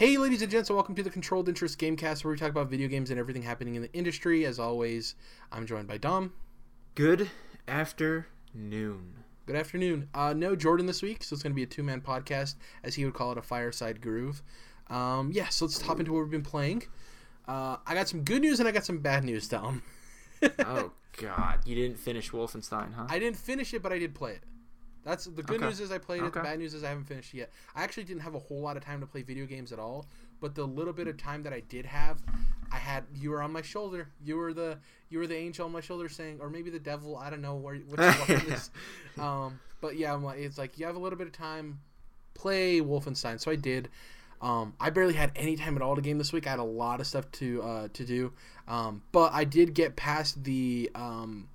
Hey, ladies and gents, and welcome to the Controlled Interest Gamecast, where we talk about video games and everything happening in the industry. As always, I'm joined by Dom. Good afternoon. Good afternoon. Uh, no Jordan this week, so it's going to be a two man podcast, as he would call it, a fireside groove. Um, yeah, so let's hop into what we've been playing. Uh, I got some good news and I got some bad news, Dom. oh God, you didn't finish Wolfenstein, huh? I didn't finish it, but I did play it. That's the good Okay. news is I played it. The bad news is I haven't finished it yet. I actually didn't have a whole lot of time to play video games at all, but the little bit of time that I did have, I had you were on my shoulder. You were the you were the angel on my shoulder saying, or maybe the devil. I don't know where which one it is. Um, but yeah, I'm like, it's like you have a little bit of time, play Wolfenstein. So I did. Um, I barely had any time at all to game this week. I had a lot of stuff to uh, to do, um, but I did get past the. Um,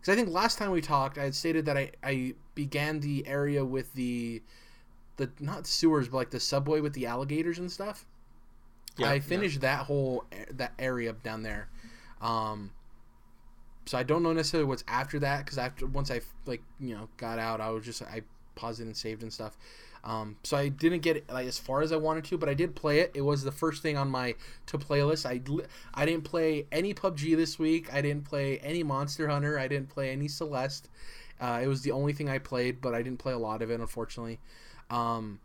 because I think last time we talked, I had stated that I, I began the area with the the not sewers, but like the subway with the alligators and stuff. Yeah, I yeah. finished that whole that area down there. Um, so I don't know necessarily what's after that because after once I like you know got out, I was just I paused it and saved and stuff. Um, so I didn't get it like as far as I wanted to, but I did play it. It was the first thing on my to playlist. I I didn't play any PUBG this week. I didn't play any Monster Hunter. I didn't play any Celeste. Uh, it was the only thing I played, but I didn't play a lot of it, unfortunately. Um,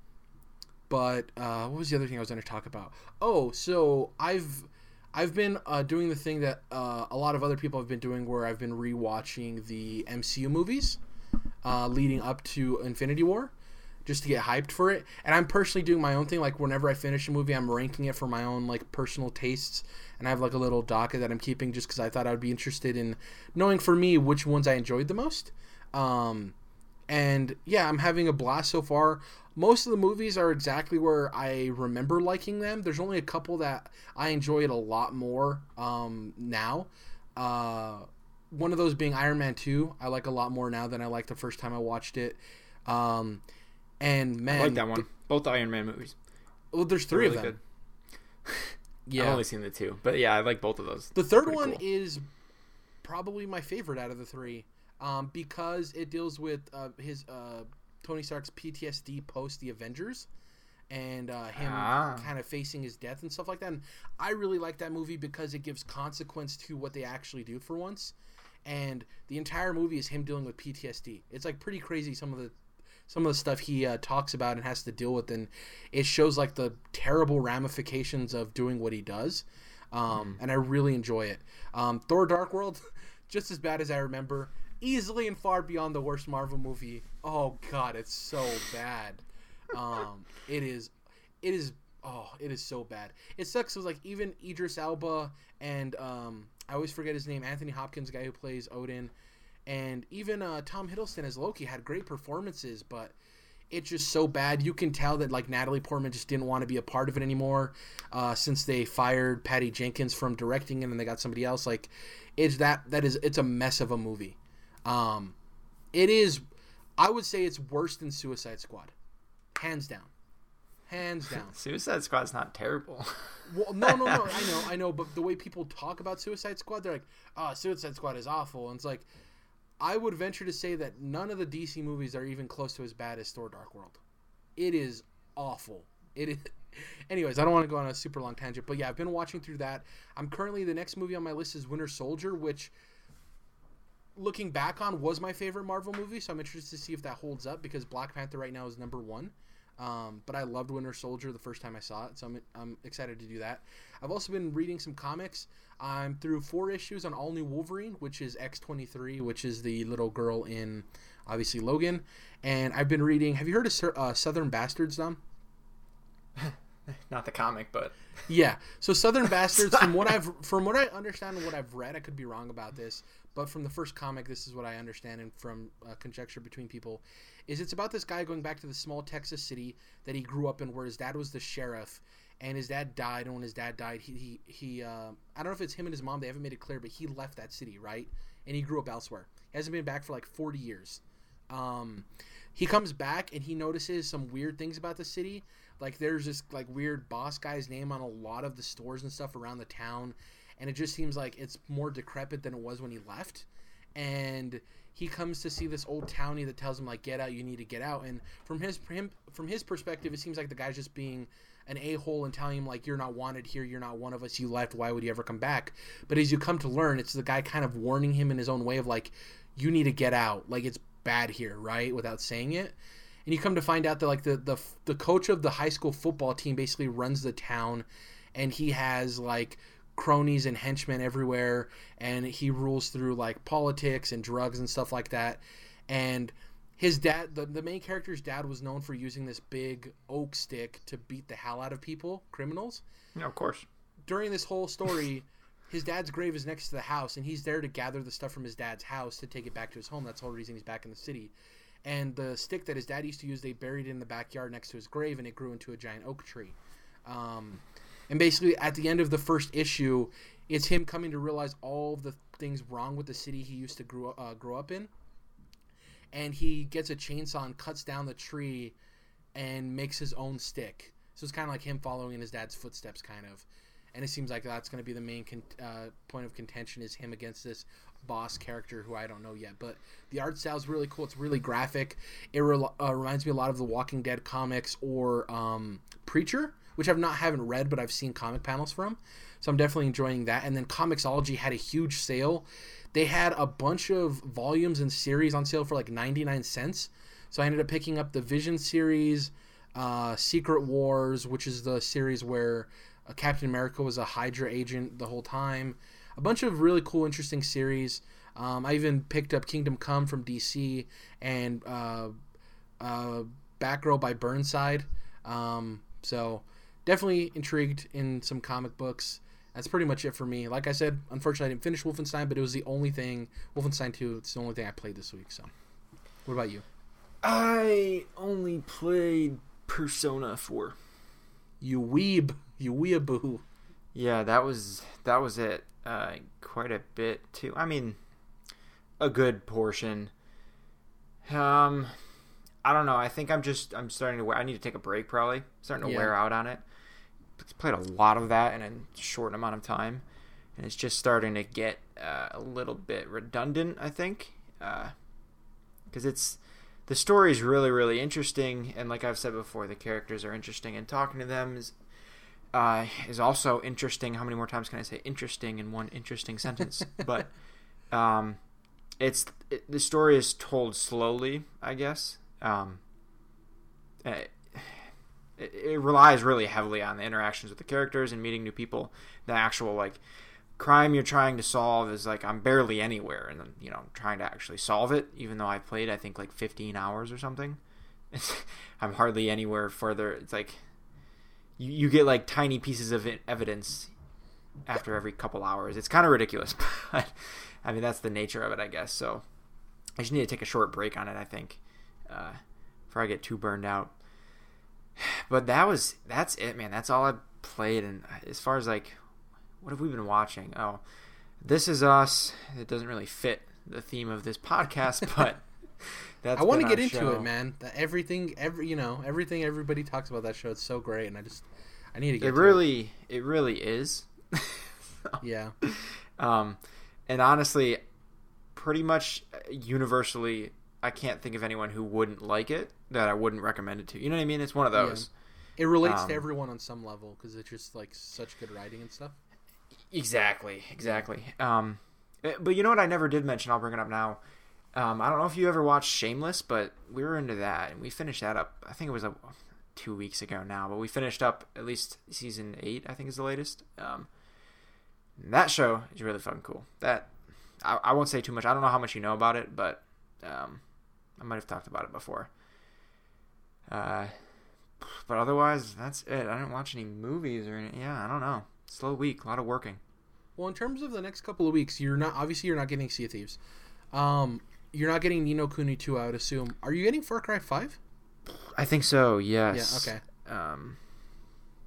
but uh, what was the other thing I was going to talk about? Oh, so I've I've been uh, doing the thing that uh, a lot of other people have been doing, where I've been rewatching the MCU movies uh, leading up to Infinity War, just to get hyped for it. And I'm personally doing my own thing. Like whenever I finish a movie, I'm ranking it for my own like personal tastes, and I have like a little docket that I'm keeping just because I thought I would be interested in knowing for me which ones I enjoyed the most. Um, and yeah, I'm having a blast so far. Most of the movies are exactly where I remember liking them. There's only a couple that I enjoy it a lot more um, now. Uh, one of those being Iron Man 2. I like a lot more now than I liked the first time I watched it. Um, and man, I like that one. Both the Iron Man movies. well, there's three really of them. yeah, I've only seen the two, but yeah, I like both of those. The third one cool. is probably my favorite out of the three um, because it deals with uh, his uh, Tony Stark's PTSD post the Avengers and uh, him Ah. kind of facing his death and stuff like that. And I really like that movie because it gives consequence to what they actually do for once. And the entire movie is him dealing with PTSD. It's like pretty crazy some of the some of the stuff he uh, talks about and has to deal with, and it shows like the terrible ramifications of doing what he does. Um, And I really enjoy it. Um, Thor: Dark World, just as bad as I remember, easily and far beyond the worst Marvel movie. Oh God, it's so bad. Um, it is, it is. Oh, it is so bad. It sucks. Was like even Idris Elba and um, I always forget his name. Anthony Hopkins, guy who plays Odin, and even uh, Tom Hiddleston as Loki had great performances, but it's just so bad. You can tell that like Natalie Portman just didn't want to be a part of it anymore, uh, since they fired Patty Jenkins from directing and they got somebody else. Like, it's that that is it's a mess of a movie. Um, it is, I would say it's worse than Suicide Squad, hands down, hands down. Suicide Squad's not terrible. Well, no, no, no. I know, I know. But the way people talk about Suicide Squad, they're like, "Oh, Suicide Squad is awful," and it's like, I would venture to say that none of the DC movies are even close to as bad as Thor: Dark World. It is awful. It is. Anyways, I don't want to go on a super long tangent, but yeah, I've been watching through that. I'm currently the next movie on my list is Winter Soldier, which, looking back on, was my favorite Marvel movie. So I'm interested to see if that holds up because Black Panther right now is number one. Um, but I loved Winter Soldier the first time I saw it, so I'm, I'm excited to do that. I've also been reading some comics. I'm through four issues on All New Wolverine, which is X23, which is the little girl in obviously Logan. And I've been reading. Have you heard of uh, Southern Bastards, Dom? not the comic, but Yeah. So Southern Bastards, from what I've from what I understand and what I've read, I could be wrong about this, but from the first comic, this is what I understand, and from uh, conjecture between people, is it's about this guy going back to the small Texas city that he grew up in, where his dad was the sheriff, and his dad died, and when his dad died, he he, he uh, I don't know if it's him and his mom, they haven't made it clear, but he left that city, right, and he grew up elsewhere. He hasn't been back for like forty years. Um, he comes back and he notices some weird things about the city. Like there's this like weird boss guy's name on a lot of the stores and stuff around the town, and it just seems like it's more decrepit than it was when he left. And he comes to see this old townie that tells him like, "Get out! You need to get out." And from his him from his perspective, it seems like the guy's just being an a hole and telling him like you're not wanted here, you're not one of us, you left, why would you ever come back? But as you come to learn, it's the guy kind of warning him in his own way of like, you need to get out, like it's bad here, right? Without saying it. And you come to find out that like the the the coach of the high school football team basically runs the town, and he has like cronies and henchmen everywhere, and he rules through like politics and drugs and stuff like that, and his dad the, the main character's dad was known for using this big oak stick to beat the hell out of people criminals. Yeah, of course. during this whole story his dad's grave is next to the house and he's there to gather the stuff from his dad's house to take it back to his home. That's the whole reason he's back in the city and the stick that his dad used to use they buried it in the backyard next to his grave and it grew into a giant oak tree um, and basically at the end of the first issue it's him coming to realize all the things wrong with the city he used to grow, uh, grow up in and he gets a chainsaw and cuts down the tree and makes his own stick. So it's kind of like him following in his dad's footsteps, kind of. And it seems like that's going to be the main con- uh, point of contention is him against this boss character who I don't know yet. But the art style is really cool. It's really graphic. It re- uh, reminds me a lot of the Walking Dead comics or um, Preacher, which I've not haven't read, but I've seen comic panels from. So I'm definitely enjoying that. And then Comixology had a huge sale. They had a bunch of volumes and series on sale for like 99 cents. So I ended up picking up the Vision series, uh, Secret Wars, which is the series where uh, Captain America was a Hydra agent the whole time. A bunch of really cool, interesting series. Um, I even picked up Kingdom Come from DC and uh, uh, Batgirl by Burnside. Um, so definitely intrigued in some comic books. That's pretty much it for me. Like I said, unfortunately, I didn't finish Wolfenstein, but it was the only thing. Wolfenstein 2, it's the only thing I played this week. So, what about you? I only played Persona 4. You weeb, you weeaboo. Yeah, that was that was it. Uh, quite a bit too. I mean, a good portion. Um, I don't know. I think I'm just I'm starting to. wear I need to take a break. Probably starting to Yeah. wear out on it. Played a lot of that in a short amount of time, and it's just starting to get uh, a little bit redundant. I think because it's the story is really really interesting, and like I've said before, the characters are interesting, and talking to them is uh, is also interesting. How many more times can I say interesting in one interesting sentence? but um, it's it, the story is told slowly, I guess. Um, it, it, it relies really heavily on the interactions with the characters and meeting new people. The actual like crime you're trying to solve is like I'm barely anywhere, and then you know trying to actually solve it. Even though I've played, I think like 15 hours or something. I'm hardly anywhere further. It's like you, you get like tiny pieces of evidence after every couple hours. It's kind of ridiculous, but I mean that's the nature of it, I guess. So I just need to take a short break on it. I think uh, before I get too burned out. But that was that's it, man. That's all I played. And as far as like, what have we been watching? Oh, This Is Us. It doesn't really fit the theme of this podcast, but that's I want to get into show. it, man. That everything, every you know, everything everybody talks about that show. It's so great, and I just, I need to get. It to really, it really is. yeah. Um, and honestly, pretty much universally, I can't think of anyone who wouldn't like it that I wouldn't recommend it to. You know what I mean? It's one of Yeah. those. It relates Um, to everyone on some level because it's just like such good writing and stuff. Exactly, exactly. Um, eh, but you know what I never did mention? I'll bring it up now. Um, I don't know if you ever watched Shameless, but we were into that and we finished that up. I think it was a, two weeks ago now, but we finished up at least season eight. I think is the latest. Um, that show is really fucking cool. That I, I won't say too much. I don't know how much you know about it, but um, I might have talked about it before. Uh, but otherwise, that's it. I didn't watch any movies or any. Yeah, I don't know. Slow week, a lot of working. Well, in terms of the next couple of weeks, you're not obviously you're not getting Sea of Thieves. Um, you're not getting Ni no Kuni two, I would assume. Are you getting Far Cry five? I think so. Yes. Yeah. Okay. Um,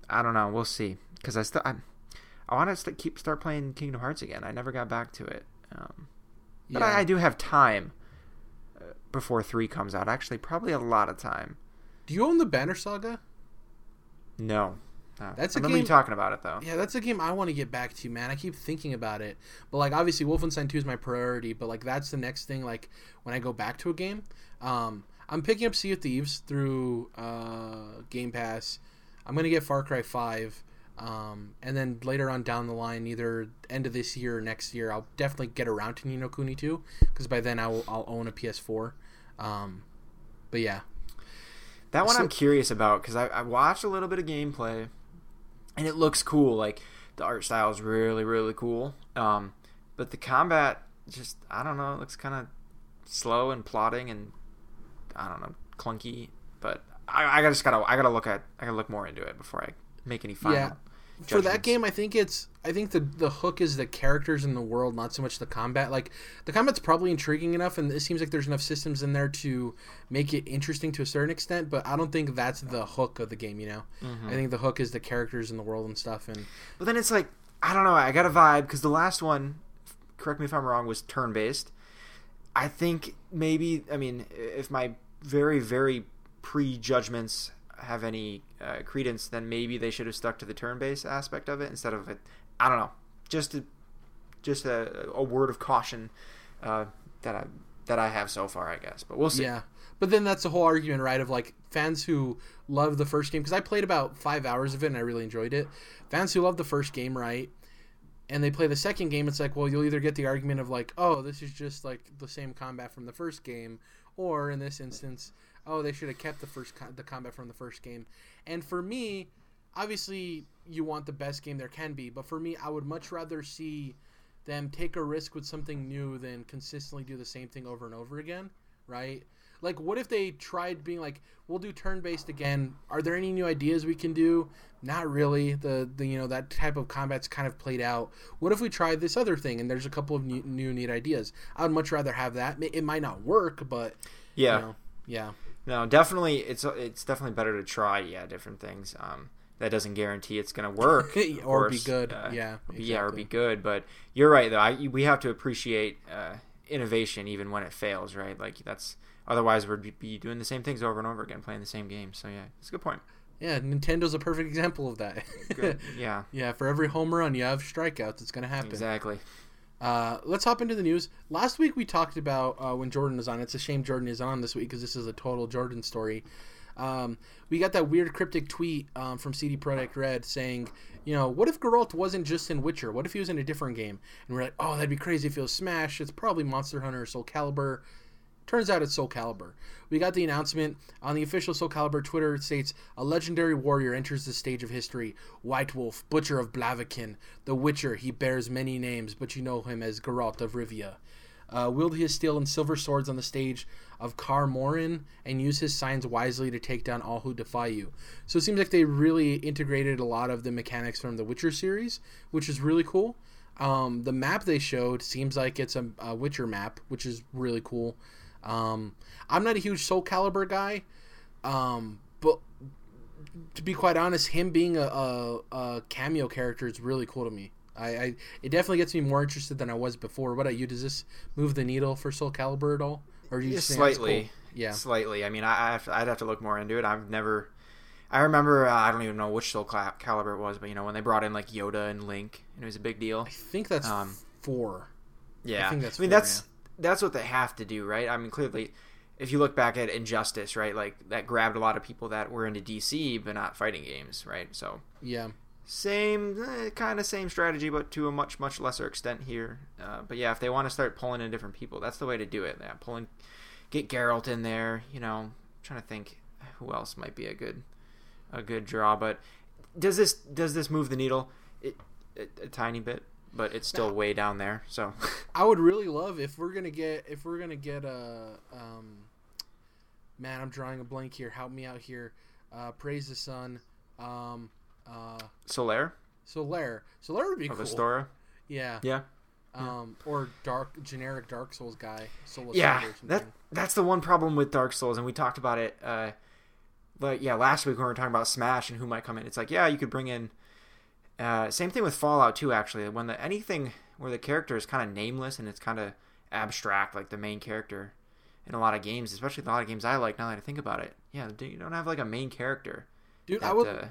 I don't know. We'll see. Because I still, I, I want to st- keep start playing Kingdom Hearts again. I never got back to it. Um, but Yeah. I, I do have time uh, before three comes out. Actually, probably a lot of time. Do you own the Banner Saga? No. No. That's I a remember you game- talking about it though. Yeah, that's a game I want to get back to, man. I keep thinking about it, but like obviously Wolfenstein 2 is my priority, but like that's the next thing. Like when I go back to a game, um, I'm picking up Sea of Thieves through uh, Game Pass. I'm gonna get Far Cry Five, um, and then later on down the line, either end of this year or next year, I'll definitely get around to Ni no Kuni 2 because by then I will, I'll own a PS4. Um, but yeah, That one So- I'm curious about because I, I watched a little bit of gameplay, and it looks cool. Like the art style is really really cool. Um, but the combat just I don't know. It looks kind of slow and plotting and I don't know clunky. But I, I just gotta I gotta look at I gotta look more into it before I make any final. Yeah. For that game, I think it's I think the the hook is the characters in the world, not so much the combat. Like the combat's probably intriguing enough, and it seems like there's enough systems in there to make it interesting to a certain extent. But I don't think that's the hook of the game. You know, Mhm. I think the hook is the characters in the world and stuff. And But then it's like I don't know. I got a vibe because the last one, correct me if I'm wrong, was turn based. I think maybe I mean if my very very prejudgments have any uh, credence, then maybe they should have stuck to the turn based aspect of it instead of it. I don't know. Just a, just a, a word of caution uh, that I that I have so far, I guess. But we'll see. Yeah. But then that's the whole argument, right? Of like fans who love the first game because I played about five hours of it and I really enjoyed it. Fans who love the first game, right? And they play the second game, it's like, well, you'll either get the argument of like, oh, this is just like the same combat from the first game, or in this instance, oh, they should have kept the first co- the combat from the first game. And for me, obviously, you want the best game there can be, but for me, I would much rather see them take a risk with something new than consistently do the same thing over and over again, right? Like, what if they tried being like, we'll do turn based again? Are there any new ideas we can do? Not really. The, the you know that type of combat's kind of played out. What if we tried this other thing and there's a couple of new, new neat ideas? I would much rather have that. It might not work, but Yeah. you know, yeah, No, definitely, it's it's definitely better to try, yeah, different things. Um, that doesn't guarantee it's going to work, or be good. Uh, yeah, yeah, or be good. But you're right, though. I, we have to appreciate uh, innovation even when it fails, right? Like that's otherwise we'd be doing the same things over and over again, playing the same game. So yeah, it's a good point. Yeah, Nintendo's a perfect example of that. Good. yeah, yeah, for every home run you have strikeouts. It's gonna happen. exactly. Uh, let's hop into the news. Last week we talked about uh, when Jordan is on. It's a shame Jordan is on this week because this is a total Jordan story. Um, we got that weird cryptic tweet um, from CD Projekt Red saying, you know, what if Geralt wasn't just in Witcher? What if he was in a different game? And we're like, oh, that'd be crazy if he was Smash. It's probably Monster Hunter or Soul Calibur. Turns out it's Soul Calibur. We got the announcement on the official Soul Calibur Twitter. It states a legendary warrior enters the stage of history. White Wolf, Butcher of Blaviken, the Witcher. He bears many names, but you know him as Geralt of Rivia. Uh, wield his steel and silver swords on the stage of Kaer Morhen and use his signs wisely to take down all who defy you. So it seems like they really integrated a lot of the mechanics from the Witcher series, which is really cool. Um, the map they showed seems like it's a, a Witcher map, which is really cool. Um, I'm not a huge Soul Calibur guy, um, but to be quite honest, him being a, a, a cameo character is really cool to me. I, I it definitely gets me more interested than I was before. What about you? Does this move the needle for Soul Calibur at all, or do you Yeah, just think that's slightly. cool? Yeah, Slightly. I mean, I, I have to, I'd have to look more into it. I've never. I remember. Uh, I don't even know which Soul Cal- Calibur it was, but you know when they brought in like Yoda and Link, and it was a big deal. I think that's Um, four. Yeah, I, think that's I mean fair, that's that's what they have to do, right? I mean, clearly, if you look back at Injustice, right, like that grabbed a lot of people that were into DC but not fighting games, right? So Yeah, same eh, kind of same strategy, but to a much much lesser extent here. Uh, but yeah, if they want to start pulling in different people, that's the way to do it. Yeah, pulling, get Geralt in there. You know, I'm trying to think who else might be a good a good draw. But does this does this move the needle? It, it a tiny bit, but it's still No. way down there. So. I would really love if we're gonna get if we're gonna get a um, man. I'm drawing a blank here. Help me out here. Uh, Praise the Sun. Um, uh, Solaire Solaire. Solaire would be of cool. Astora. Yeah. Yeah, Um, or dark generic Dark Souls guy. Soul yeah. That that's the one problem with Dark Souls, and we talked about it. Uh, but yeah, last week when we were talking about Smash and who might come in, it's like yeah, you could bring in. Uh, same thing with Fallout too. Actually, when the anything where the character is kind of nameless and it's kind of abstract, like the main character in a lot of games, especially a lot of games I like. Now that I think about it, yeah, you don't have like a main character. Dude, I would uh,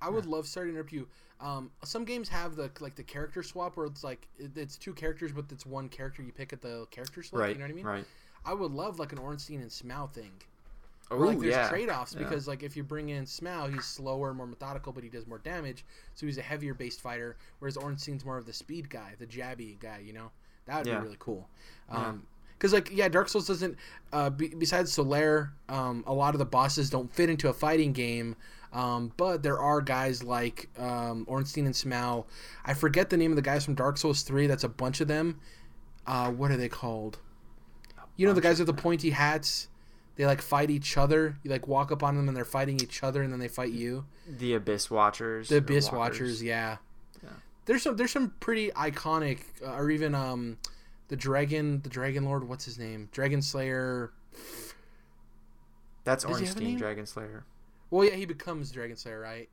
I would love starting to interrupt you. Um, some games have the like the character swap where it's like it's two characters, but it's one character you pick at the character swap. right, You know what I mean? right. I would love like an Ornstein and Smough thing. Or, like there's yeah. trade-offs Yeah. because like if you bring in Smough, he's slower, more methodical, but he does more damage, so he's a heavier based fighter. Whereas Ornstein's more of the speed guy, the jabby guy. You know, that would Yeah. be really cool. Yeah. Um, because like yeah, Dark Souls doesn't. Uh, be, besides Solaire, um, a lot of the bosses don't fit into a fighting game. Um, but there are guys like um, Ornstein and Smough. I forget the name of the guys from Dark Souls Three. That's a bunch of them. Uh, what are they called? You know the guys with the pointy hats. They like fight each other. You like walk up on them and they're fighting each other, and then they fight you. The Abyss Watchers. The Abyss. Watchers, yeah. Yeah. There's some there's some pretty iconic, uh, or even um, the dragon, the Dragon Lord. What's his name? Dragon Slayer. That's Does he have a Ornstein? Dragon Slayer. Well, yeah, he becomes Dragon Slayer, right?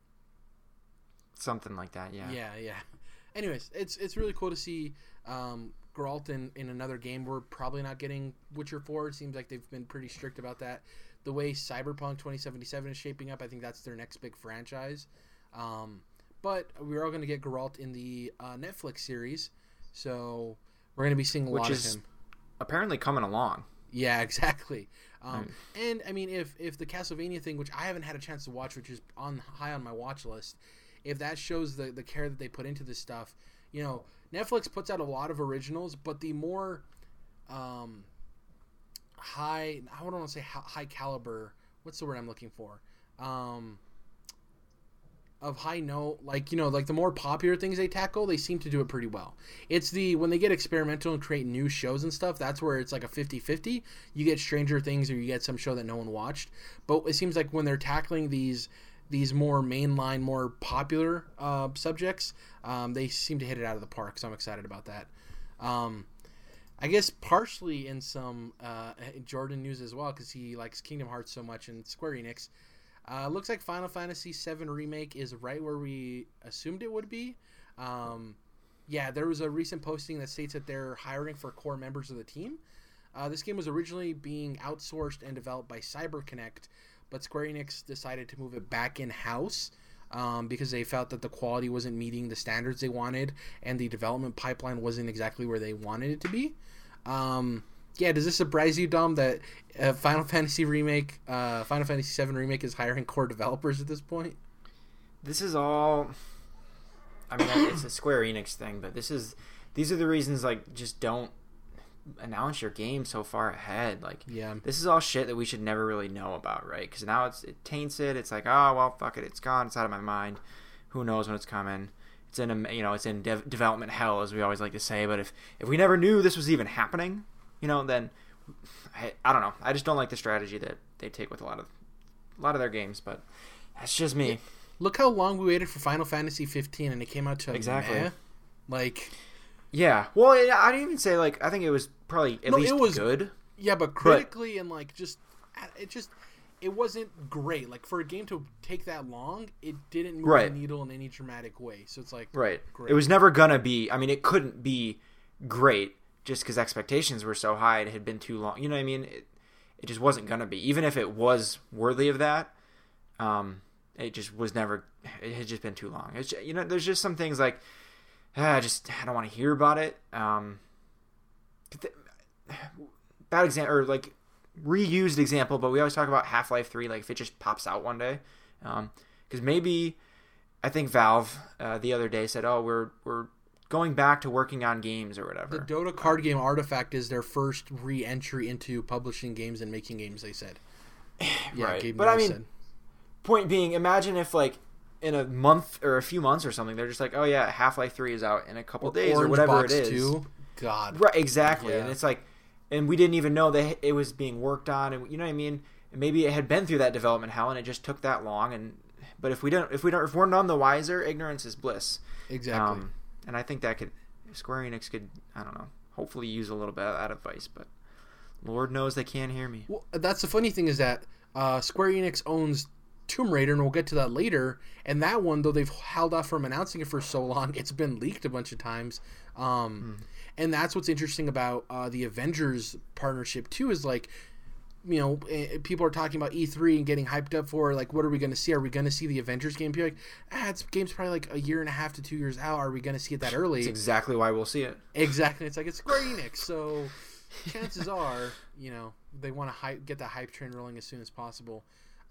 Something like that, yeah. Yeah, yeah. Anyways, it's it's really cool to see um, Geralt in, in another game. We're probably not getting Witcher 4. It seems like they've been pretty strict about that. The way Cyberpunk 2077 is shaping up, I think that's their next big franchise. Um, but we're all going to get Geralt in the uh, Netflix series, so we're going to be seeing a Which lot is- of him. Apparently coming along. Yeah, exactly. Um, And I mean, if if the Castlevania thing, which I haven't had a chance to watch, which is on high on my watch list, if that shows the the care that they put into this stuff, you know, Netflix puts out a lot of originals, but the more um, high, I don't want to say high caliber. What's the word I'm looking for? Um, of high note, like you know, like the more popular things they tackle, they seem to do it pretty well. It's the when they get experimental and create new shows and stuff, that's where it's like a 50-50. You get Stranger Things or you get some show that no one watched. But it seems like when they're tackling these these more mainline, more popular uh, subjects, um, they seem to hit it out of the park. So I'm excited about that. Um, I guess partially in some uh, Jordan news as well because he likes Kingdom Hearts so much and Square Enix. Uh, looks like Final Fantasy VII Remake is right where we assumed it would be. Um, yeah, there was a recent posting that states that they're hiring for core members of the team. Uh, this game was originally being outsourced and developed by CyberConnect, but Square Enix decided to move it back in house um, because they felt that the quality wasn't meeting the standards they wanted and the development pipeline wasn't exactly where they wanted it to be. Um, yeah, does this surprise you, Dom, that uh, Final Fantasy remake, uh, Final Fantasy VII remake is hiring core developers at this point? This is all. I mean, it's a Square Enix thing, but this is. These are the reasons, like, just don't announce your game so far ahead. Like, Yeah. this is all shit that we should never really know about, right? Because now it's it taints it. It's like, oh well, fuck it, it's gone. It's out of my mind. Who knows when it's coming? It's in a you know it's in dev- development hell, as we always like to say. But if if we never knew this was even happening, you know, then I, I don't know. I just don't like the strategy that they take with a lot of a lot of their games. But that's just me. Look how long we waited for Final Fantasy 15 and it came out to Exactly. meh. Like, Yeah. Well, I didn't even say like I think it was probably at No, least it was- good. yeah, but critically and like just, it just, it wasn't great. Like for a game to take that long, it didn't move Right. the needle in any dramatic way. So it's like, Right. Great. It was never gonna be. I mean, it couldn't be great just because expectations were so high. It had been too long. You know what I mean? It, it just wasn't gonna be. Even if it was worthy of that, um, it just was never. It had just been too long. It's you know, there's just some things like, I just I don't want to hear about it. Um, th- bad example or like reused example, but we always talk about Half Life Three. Like if it just pops out one day, because maybe I think Valve uh, the other day said, "Oh, we're we're going back to working on games or whatever." The. Dota card game Artifact is their first re-entry into publishing games and making games. They said, yeah, Right. Gabe But I mean, said. Point being, imagine if like in a month or a few months or something, they're just like, "Oh yeah, Half Life Three is out in a couple days or Orange whatever Box it is." 2. God, Right, exactly. Yeah. And it's like, and we didn't even know that it was being worked on, and you know what I mean. And maybe it had been through that development hell, and it just took that long. And but if we don't, if we don't, if we're none the wiser, ignorance is bliss. exactly. Um, and I think that could Square Enix could I don't know, hopefully use a little bit of that advice, but Lord knows they can't hear me. Well, that's the funny thing is that uh, Square Enix owns Tomb Raider, and we'll get to that later. And that one, though they've held off from announcing it for so long, it's been leaked a bunch of times. Um, And that's what's interesting about uh, the Avengers partnership too. Is like, you know, eh, people are talking about E3 and getting hyped up for like, what are we going to see? Are we going to see the Avengers game? People like, ah, it's game's probably like a year and a half to two years out. Are we going to see it that early? That's exactly why we'll see it. Exactly. It's like it's Square Enix, so chances are, you know, they want to hype, get the hype train rolling as soon as possible.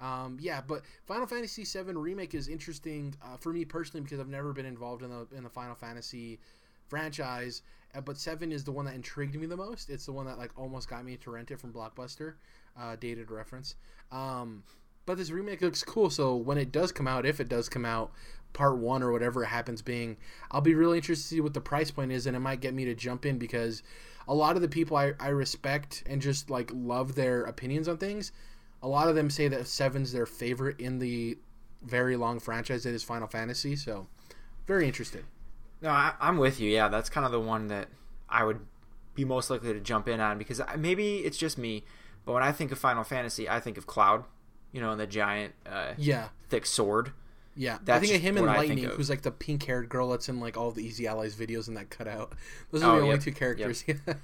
Um, yeah, but Final Fantasy VII remake is interesting uh, for me personally because I've never been involved in the in the Final Fantasy franchise, uh, but Seven is the one that intrigued me the most. It's the one that like almost got me to rent it from Blockbuster, uh, dated reference. Um, but this remake looks cool, so when it does come out, if it does come out, part one or whatever it happens being, I'll be really interested to see what the price point is, and it might get me to jump in because a lot of the people I, I respect and just like love their opinions on things a lot of them say that Seven's their favorite in the very long franchise that is Final Fantasy. So, very interested. No, I, am with you. Yeah, that's kind of the one that I would be most likely to jump in on because maybe it's just me, but when I think of Final Fantasy, I think of Cloud, you know, and the giant, uh, yeah, thick sword. Yeah, that's I think of him and Lightning, who's like the pink-haired girl that's in like all the Easy Allies videos and that cutout. Those are oh, the only two characters. Yep.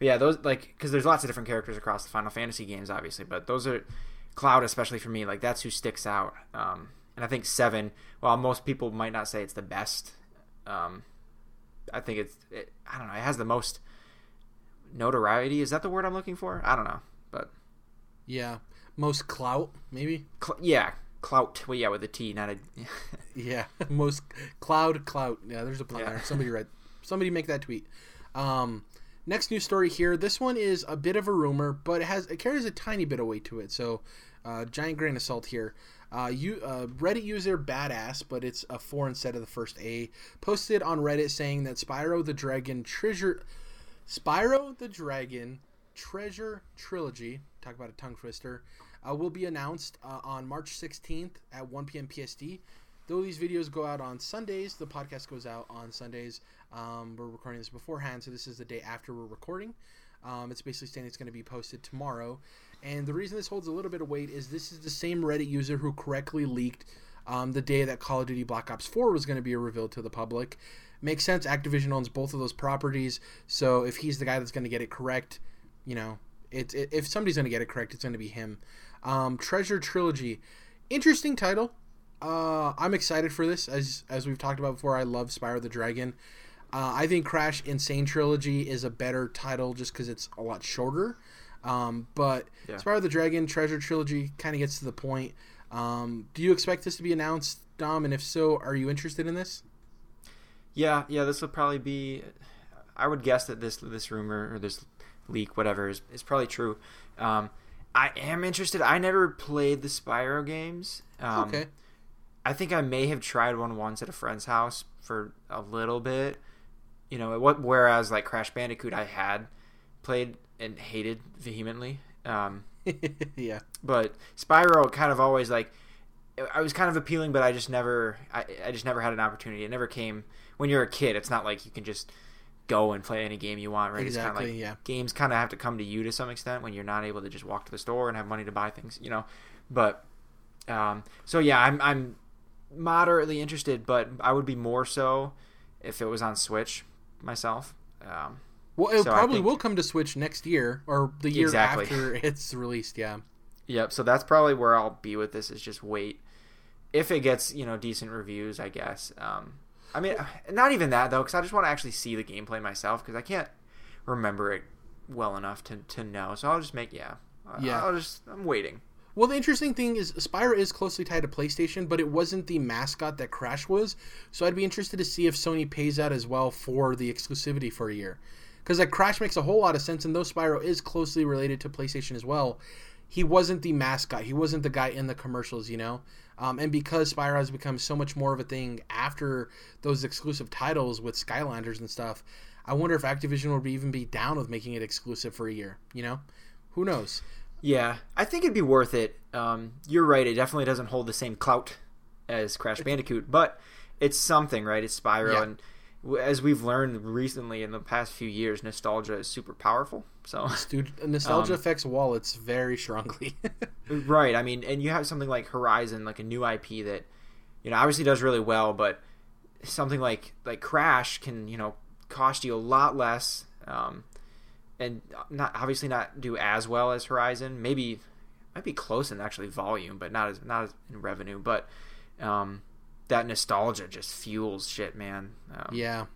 Yeah, those like because there's lots of different characters across the Final Fantasy games, obviously, but those are Cloud, especially for me, like that's who sticks out. Um, and I think seven, while most people might not say it's the best, um, I think it's it, I don't know, it has the most notoriety. Is that the word I'm looking for? I don't know, but yeah, most clout maybe. Cl- yeah, clout. Well, yeah, with a T, not a. yeah, most cloud clout. Yeah, there's a pun yeah. there. Somebody read. Somebody make that tweet. Um, Next news story here. This one is a bit of a rumor, but it has it carries a tiny bit of weight to it. So, uh, giant grain of salt here. Uh, you uh, Reddit user badass, but it's a four instead of the first A. Posted on Reddit saying that Spyro the Dragon treasure, Spyro the Dragon treasure trilogy. Talk about a tongue twister. Uh, will be announced uh, on March 16th at 1 p.m. PST. Though these videos go out on Sundays, the podcast goes out on Sundays. Um, we're recording this beforehand, so this is the day after we're recording. Um, it's basically saying it's going to be posted tomorrow. And the reason this holds a little bit of weight is this is the same Reddit user who correctly leaked um, the day that Call of Duty Black Ops 4 was going to be revealed to the public. Makes sense. Activision owns both of those properties, so if he's the guy that's going to get it correct, you know, it, it if somebody's going to get it correct, it's going to be him. Um, Treasure Trilogy, interesting title. Uh, I'm excited for this. As as we've talked about before, I love Spyro the Dragon. Uh, I think Crash N. Sane Trilogy is a better title just because it's a lot shorter. Um, but yeah. Spyro the Dragon Treasure Trilogy kind of gets to the point. Um, do you expect this to be announced, Dom? And if so, are you interested in this? Yeah, yeah. This will probably be. I would guess that this this rumor or this leak, whatever, is, is probably true. Um, I am interested. I never played the Spyro games. Um, okay. I think I may have tried one once at a friend's house for a little bit. You know, what whereas like Crash Bandicoot I had played and hated vehemently. Um, yeah. But Spyro kind of always like I was kind of appealing, but I just never I, I just never had an opportunity. It never came when you're a kid. It's not like you can just go and play any game you want, right? Exactly, it's kind of like yeah. games kind of have to come to you to some extent when you're not able to just walk to the store and have money to buy things, you know. But um, so yeah, I'm I'm moderately interested, but I would be more so if it was on Switch myself. Um, well, it so probably think, will come to Switch next year or the year exactly. after it's released. Yeah. Yep. So that's probably where I'll be with this. Is just wait if it gets you know decent reviews. I guess. Um, I mean, not even that though, because I just want to actually see the gameplay myself because I can't remember it well enough to to know. So I'll just make yeah. Yeah. I'll just I'm waiting. Well, the interesting thing is Spyro is closely tied to PlayStation, but it wasn't the mascot that Crash was. So I'd be interested to see if Sony pays out as well for the exclusivity for a year. Because like Crash makes a whole lot of sense, and though Spyro is closely related to PlayStation as well, he wasn't the mascot. He wasn't the guy in the commercials, you know. Um, and because Spyro has become so much more of a thing after those exclusive titles with Skylanders and stuff, I wonder if Activision would even be down with making it exclusive for a year. You know, who knows? Yeah, I think it'd be worth it. Um, you're right; it definitely doesn't hold the same clout as Crash Bandicoot, but it's something, right? It's Spyro, yeah. and as we've learned recently in the past few years, nostalgia is super powerful. So, dude, nostalgia um, affects wallets very strongly. right. I mean, and you have something like Horizon, like a new IP that, you know, obviously does really well, but something like like Crash can, you know, cost you a lot less. Um, and not obviously not do as well as Horizon. Maybe might be close in actually volume, but not as not as in revenue. But um, that nostalgia just fuels shit, man. Um, yeah.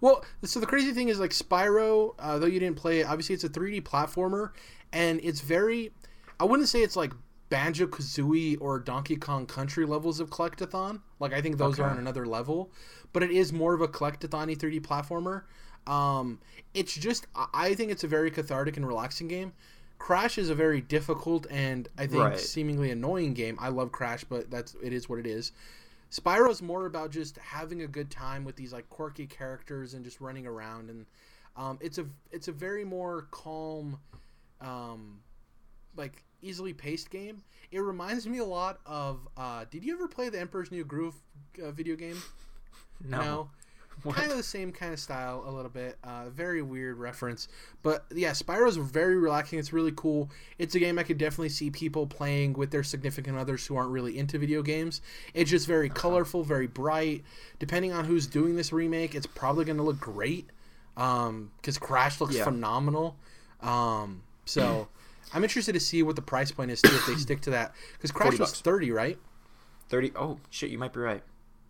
Well, so the crazy thing is like Spyro, uh, though you didn't play it, obviously it's a 3D platformer, and it's very. I wouldn't say it's like Banjo Kazooie or Donkey Kong Country levels of Collectathon. Like I think those Okay. are on another level, but it is more of a Collectathon 3D platformer. Um, it's just I- think it's a very cathartic and relaxing game. Crash is a very difficult and I think Right. seemingly annoying game. I love Crash, but that's it is what it is. Spyro's more about just having a good time with these like quirky characters and just running around and um, it's a it's a very more calm um, like easily paced game. It reminds me a lot of uh, did you ever play the Emperor's New Groove uh, video game? No. What? Kind of the same kind of style, a little bit. Uh, very weird reference, but yeah, Spyro's very relaxing. It's really cool. It's a game I could definitely see people playing with their significant others who aren't really into video games. It's just very colorful, very bright. Depending on who's doing this remake, it's probably going to look great. Um, because Crash looks Yeah. phenomenal. Um, so I'm interested to see what the price point is too if they stick to that. Because Crash 40 was bucks. thirty, right? 30. Oh, shit, you might be right.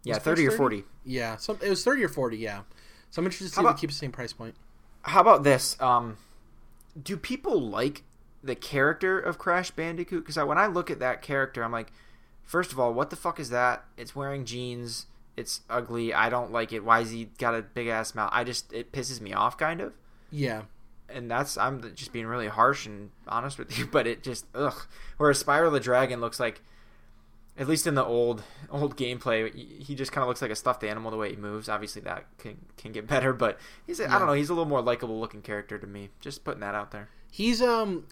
Yeah, 30 or first 40. Yeah, some it was thirty or forty. Yeah, so I'm interested to see How if it keeps the same price point. How about this? Um, do people like the character of Crash Bandicoot? Because when I look at that character, I'm like, first of all, what the fuck is that? It's wearing jeans. It's ugly. I don't like it. Why has he got a big ass mouth? I just it pisses me off, kind of. Yeah, And that's I'm just being really harsh and honest with you, but it just ugh. Whereas Spyro the Dragon looks like, at least in the old old gameplay, he just kind of looks like a stuffed animal the way he moves. Obviously, that can can get better, but he's I don't know. He's a little more likable looking character to me. Just putting that out there. he's um,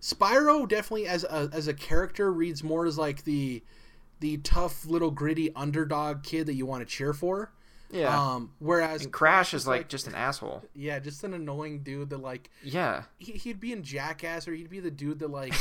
Spyro definitely as a as a character reads more as like the the tough little gritty underdog kid that you want to cheer for. Yeah. Um, whereas and Crash is like, like- just an asshole. yeah, just an annoying dude that like Yeah. he, he'd be in Jackass or he'd be the dude that like,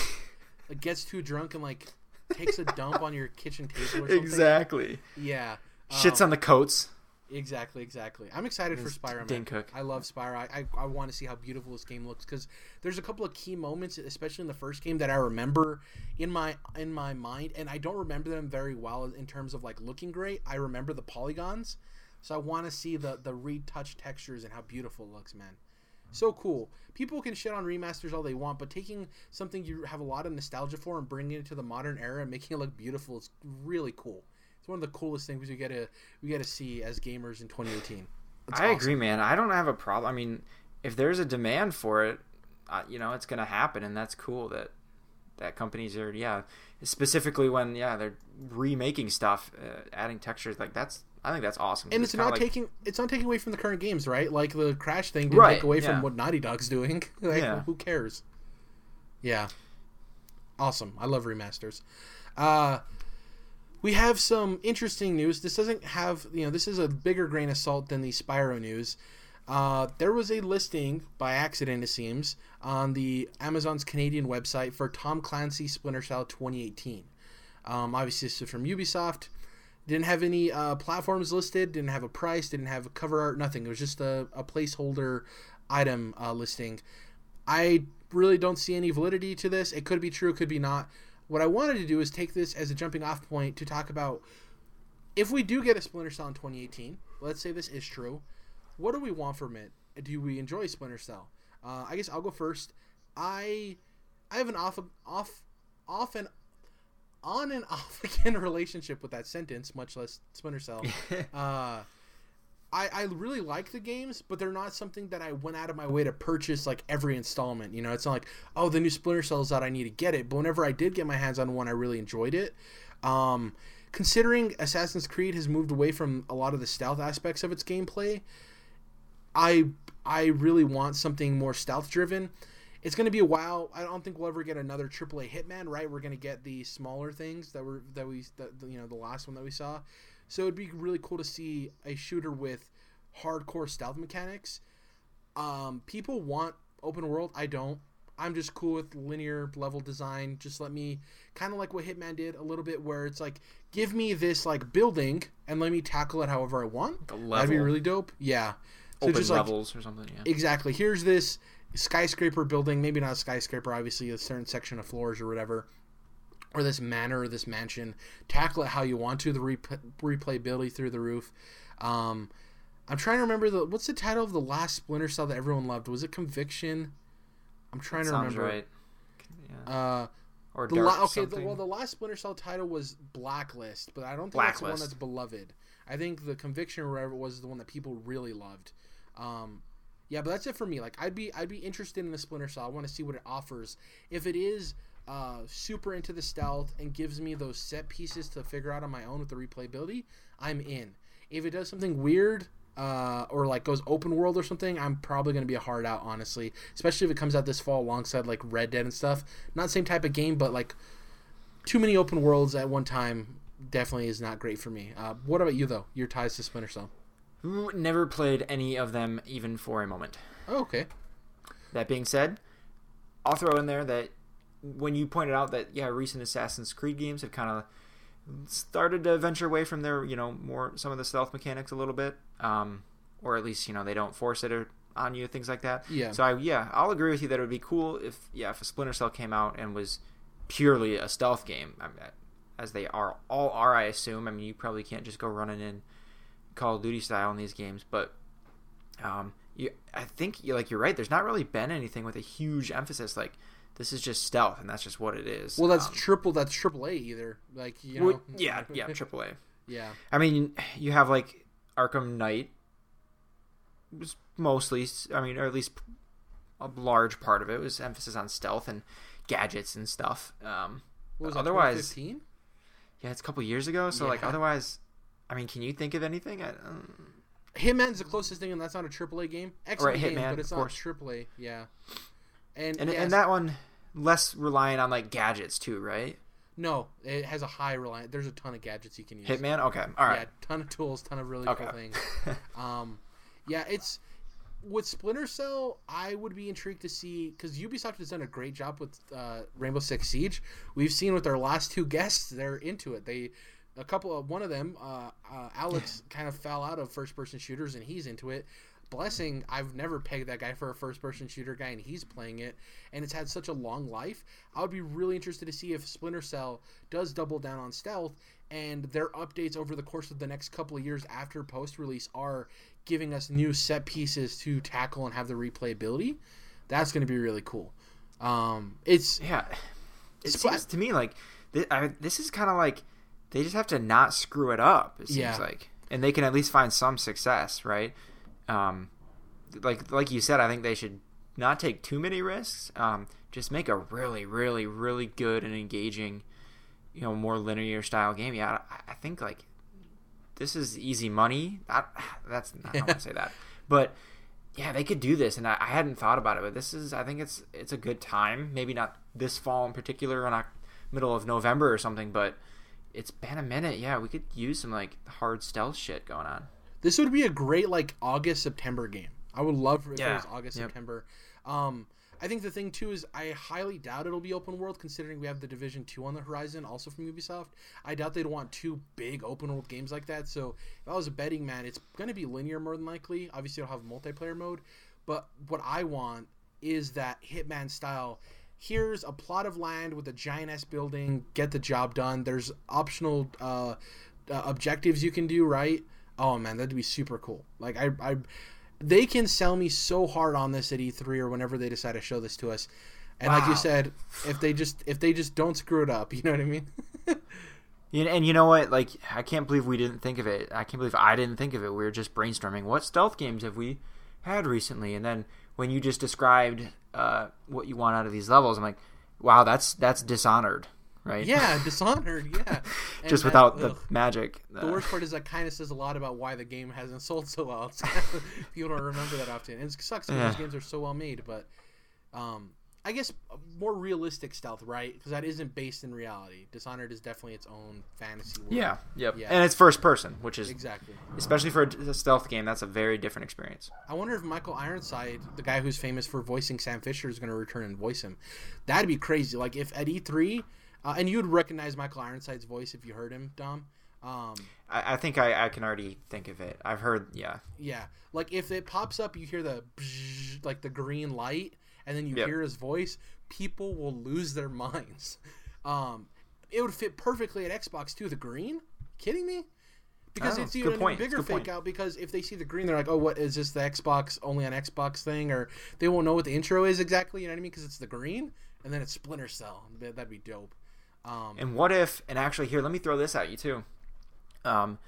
like gets too drunk and like takes a dump on your kitchen table or something. Exactly. Yeah. Shits Um, on the coats. Exactly, exactly. I'm excited for Spyro. Man. Dane Cook. I love Spyro. I, I, I want to see how beautiful this game looks because there's a couple of key moments, especially in the first game, that I remember in my in my mind, and I don't remember them very well in terms of like looking great. I remember the polygons, so I want to see the the retouched textures and how beautiful it looks, man. So cool. People can shit on remasters all they want, but taking something you have a lot of nostalgia for and bringing it to the modern era and making it look beautiful is really cool. It's one of the coolest things we get to we get to see as gamers in 2018. It's I awesome. agree, man. I don't have a problem. I mean, if there's a demand for it, uh, you know, it's going to happen, and that's cool that that companies are, yeah, specifically when, yeah, they're remaking stuff, uh, adding textures. Like that's, I think that's awesome. And it's kinda not like- taking it's not taking away from the current games, right? Like the Crash thing didn't Right, take away yeah. from what Naughty Dog's doing. like, Yeah. who cares? Yeah, awesome. I love remasters. Uh, we have some interesting news. This doesn't have you know this is a bigger grain of salt than the Spyro news. Uh, there was a listing by accident, it seems, on the Amazon's Canadian website for Tom Clancy Splinter Cell 2018. Um, obviously, this is from Ubisoft. Didn't have any uh, platforms listed. Didn't have a price. Didn't have a cover art. Nothing. It was just a, a placeholder item uh, listing. I really don't see any validity to this. It could be true. It could be not. What I wanted to do is take this as a jumping off point to talk about if we do get a Splinter Cell in 2018. Let's say this is true. What do we want from it? Do we enjoy Splinter Cell? Uh, I guess I'll go first. I I have an off off off and on and off again relationship with that sentence, much less Splinter Cell. uh, I, I really like the games, but they're not something that I went out of my way to purchase like every installment. You know, it's not like, oh, the new Splinter Cell is out, I need to get it. But whenever I did get my hands on one, I really enjoyed it. Um, considering Assassin's Creed has moved away from a lot of the stealth aspects of its gameplay, I I really want something more stealth driven. It's going to be a while. I don't think we'll ever get another AAA Hitman, right? We're going to get the smaller things that were that we that you know the last one that we saw. So it'd be really cool to see a shooter with hardcore stealth mechanics. Um, people want open world. I don't. I'm just cool with linear level design. Just let me kind of like what Hitman did a little bit, where it's like, give me this like building and let me tackle it however I want. The That'd be really dope. Yeah. So open just like levels or something. Yeah. exactly. Here's this skyscraper building. Maybe not a skyscraper. Obviously, a certain section of floors or whatever. Or this manor or this mansion. Tackle it how you want to. The rep- replayability through the roof. Um, I'm trying to remember the what's the title of the last Splinter Cell that everyone loved? Was it Conviction? I'm trying to Sounds remember. right. Yeah. Uh, Or the Dark la- okay, the, well, the last Splinter Cell title was Blacklist, but I don't think that's the one that's beloved. I think the Conviction or whatever was the one that people really loved. Um, yeah, but that's it for me. Like, I'd be I'd be interested in the Splinter Cell. I want to see what it offers. If it is uh, super into the stealth and gives me those set pieces to figure out on my own with the replayability, I'm in. If it does something weird. Uh, or like goes open world or something, I'm probably gonna be a hard out, honestly. Especially if it comes out this fall alongside like Red Dead and stuff. Not same type of game, but like too many open worlds at one time definitely is not great for me. Uh, what about you though? Your ties to Splinter Cell? Ooh, Never played any of them even for a moment. Oh, okay. That being said, I'll throw in there that when you pointed out that yeah, recent Assassin's Creed games have kind of started to venture away from their you know more some of the stealth mechanics a little bit, um, or at least you know they don't force it or, on you things like that. Yeah. So I yeah I'll agree with you that it would be cool if yeah if a Splinter Cell came out and was purely a stealth game, I mean, as they are all are I assume. I mean you probably can't just go running in Call of Duty style in these games, but um, you, I think you like you're right. There's not really been anything with a huge emphasis like this is just stealth, and that's just what it is. Well, that's Um, triple. That's triple A either. Like you know. would- yeah, yeah, A. yeah. I mean, you have like Arkham Knight was mostly, I mean, or at least a large part of it was emphasis on stealth and gadgets and stuff. Um, What was that, otherwise, 2015? yeah, it's a couple years ago. So like, otherwise, I mean, can you think of anything? I, um, Hitman's the closest thing, and that's not a triple A game. Excellent Right, game, Hitman, but it's not course. triple A. Yeah. And and yes, and that one less reliant on like gadgets too, right? no, it has a high reliance. There's a ton of gadgets you can use. Hitman. Okay, all right. Yeah, ton of tools, ton of really Okay. cool things. Um, yeah, it's with Splinter Cell. I would be intrigued to see because Ubisoft has done a great job with uh, Rainbow Six Siege. We've seen with our last two guests, they're into it. They a couple of one of them, uh, uh, Alex, kind of fell out of first person shooters, and he's into it. Blessing, I've never pegged that guy for a first person shooter guy, and he's playing it, and it's had such a long life. I would be really interested to see if Splinter Cell does double down on stealth, and their updates over the course of the next couple of years after post release are giving us new set pieces to tackle and have the replayability. That's going to be really cool. Um, it's Yeah, it Spl- seems to me like th- I, this is kind of like they just have to not screw it up. It seems Yeah. like, and they can at least find some success, right? Um, like like you said, I think they should not take too many risks. Um, just make a really, really, really good and engaging, you know, more linear style game. Yeah, I, I think like this is easy money. I, that's I don't want to say that, but yeah, they could do this, and I, I hadn't thought about it. But this is, I think it's it's a good time. Maybe not this fall in particular, or not middle of November or something. But it's been a minute. Yeah, we could use some like hard stealth shit going on. this would be a great like August September game. I would love for if Yeah. it was August Yep. September. Um, I think the thing too is I highly doubt it'll be open world considering we have the Division Two on the horizon, also from Ubisoft. I doubt they'd want two big open world games like that. So if I was a betting man, it's going to be linear more than likely. Obviously, it'll have multiplayer mode, but what I want is that Hitman style. Here's a plot of land with a giant ass building. Get the job done. There's optional uh, uh, objectives you can do. Right? Oh man, that'd be super cool. Like I, I, they can sell me so hard on this at E3 or whenever they decide to show this to us. And like you said, if they just if they just don't screw it up, you know what I mean? And you know what? Like, I can't believe we didn't think of it. I can't believe I didn't think of it. We were just brainstorming. What stealth games have we had recently? And then when you just described uh, what you want out of these levels, I'm like, wow, that's that's Dishonored, right? yeah, Dishonored. Yeah, just that- without the ugh. magic. The worst part is that kind of says a lot about why the game hasn't sold so well. People don't remember that often. And it sucks because Yeah. those games are so well made. But um, I guess more realistic stealth, right? Because that isn't based in reality. Dishonored is definitely its own fantasy world. yeah, yep. Yeah. And it's first person, which is exactly. especially for a stealth game, that's a very different experience. I wonder if Michael Ironside, the guy who's famous for voicing Sam Fisher, is going to return and voice him. That'd be crazy. Like if at E3, uh, and you'd recognize Michael Ironside's voice if you heard him, Dom. Um, I, I think I, I can already think of it. I've heard, yeah, yeah, like if it pops up, you hear the like the green light, and then you Yep. hear his voice. People will lose their minds. Um, it would fit perfectly at Xbox too. The green, kidding me? because Oh, it's even a bigger fake point. out. Because if they see the green, they're like, "Oh, what is this? The Xbox only on Xbox thing?" Or they won't know what the intro is exactly. You know what I mean? Because it's the green, and then it's Splinter Cell. That- That'd be dope. Um, And what if? And actually, here, let me throw this at you too. Um,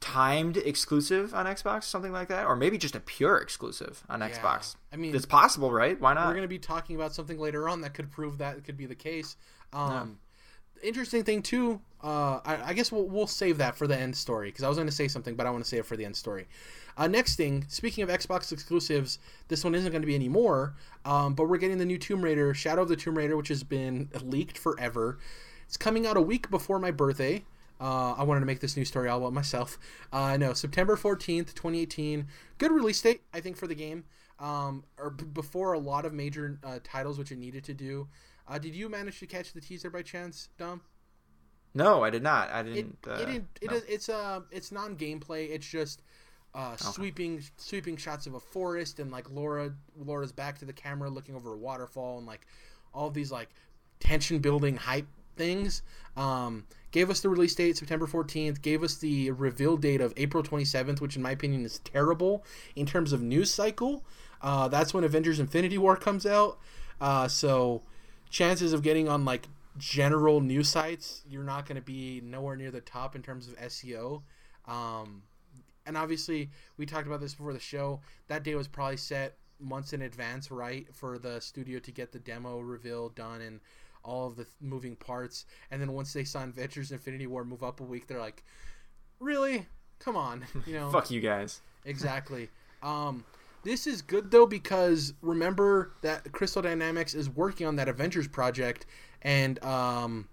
timed exclusive on Xbox, something like that, or maybe just a pure exclusive on yeah. Xbox. I mean, It's possible, right? Why not? we're going to be talking about something later on that could prove that it could be the case. Um, Interesting thing too. Uh, I, I guess we'll, we'll save that for the end story because I was going to say something, but I want to save it for the end story. Uh, next thing, speaking of Xbox exclusives, this one isn't going to be anymore. Um, but we're getting the new Tomb Raider, Shadow of the Tomb Raider, which has been leaked forever. It's coming out a week before my birthday. Uh, I wanted to make this new story all about myself. Uh, no, September 14th, 2018. Good release date, I think, for the game. Um, or b- before a lot of major uh, titles, which it needed to do. Uh, did you manage to catch the teaser by chance, Dom? no, I did not. I didn't. uh, it, didn't- it no. is- it's uh it's non gameplay. It's just uh, sweeping sweeping shots of a forest and like Laura Laura's back to the camera looking over a waterfall and like all of these like tension building hype things. Um, gave us the release date September 14th. Gave us the reveal date of April 27th, which in my opinion is terrible in terms of news cycle. Uh, that's when Avengers Infinity War comes out. Uh, so chances of getting on like general news sites, you're not going to be nowhere near the top in terms of SEO. Um, and obviously, we talked about this before the show. That day was probably set months in advance, right, for the studio to get the demo reveal done and all of the th- moving parts. And then once they saw Avengers Infinity War move up a week, they're like, really? Come on, you know? Fuck you guys. exactly. Um, this is good though because remember that Crystal Dynamics is working on that Avengers project, and um,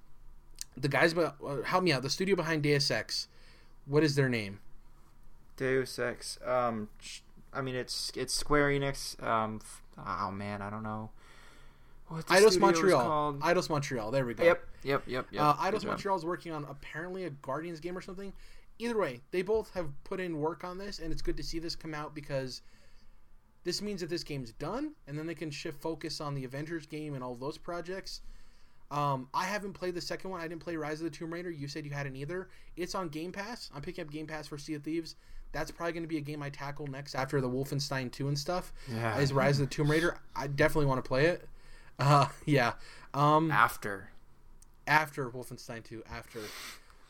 the guys, uh, help me out. The studio behind Deus Ex, what is their name? Deus Ex. Um, I mean, it's it's Square Enix. Um, oh man, I don't know. What the Eidos studio is Montreal. called. Eidos Montreal. There we go. Yep, yep, yep, yep. Uh, Good Eidos job. Montreal is working on apparently a Guardians game or something. Either way, they both have put in work on this, and it's good to see this come out because this means that this game's done, and then they can shift focus on the Avengers game and all those projects. Um, I haven't played the second one. I didn't play Rise of the Tomb Raider. You said you hadn't either. It's on Game Pass. I'm picking up Game Pass for Sea of Thieves. That's probably going to be a game I tackle next after the Wolfenstein 2 and stuff. Yeah. Is Rise of the Tomb Raider. I definitely want to play it. Uh, yeah. Um, After. after Wolfenstein 2. After.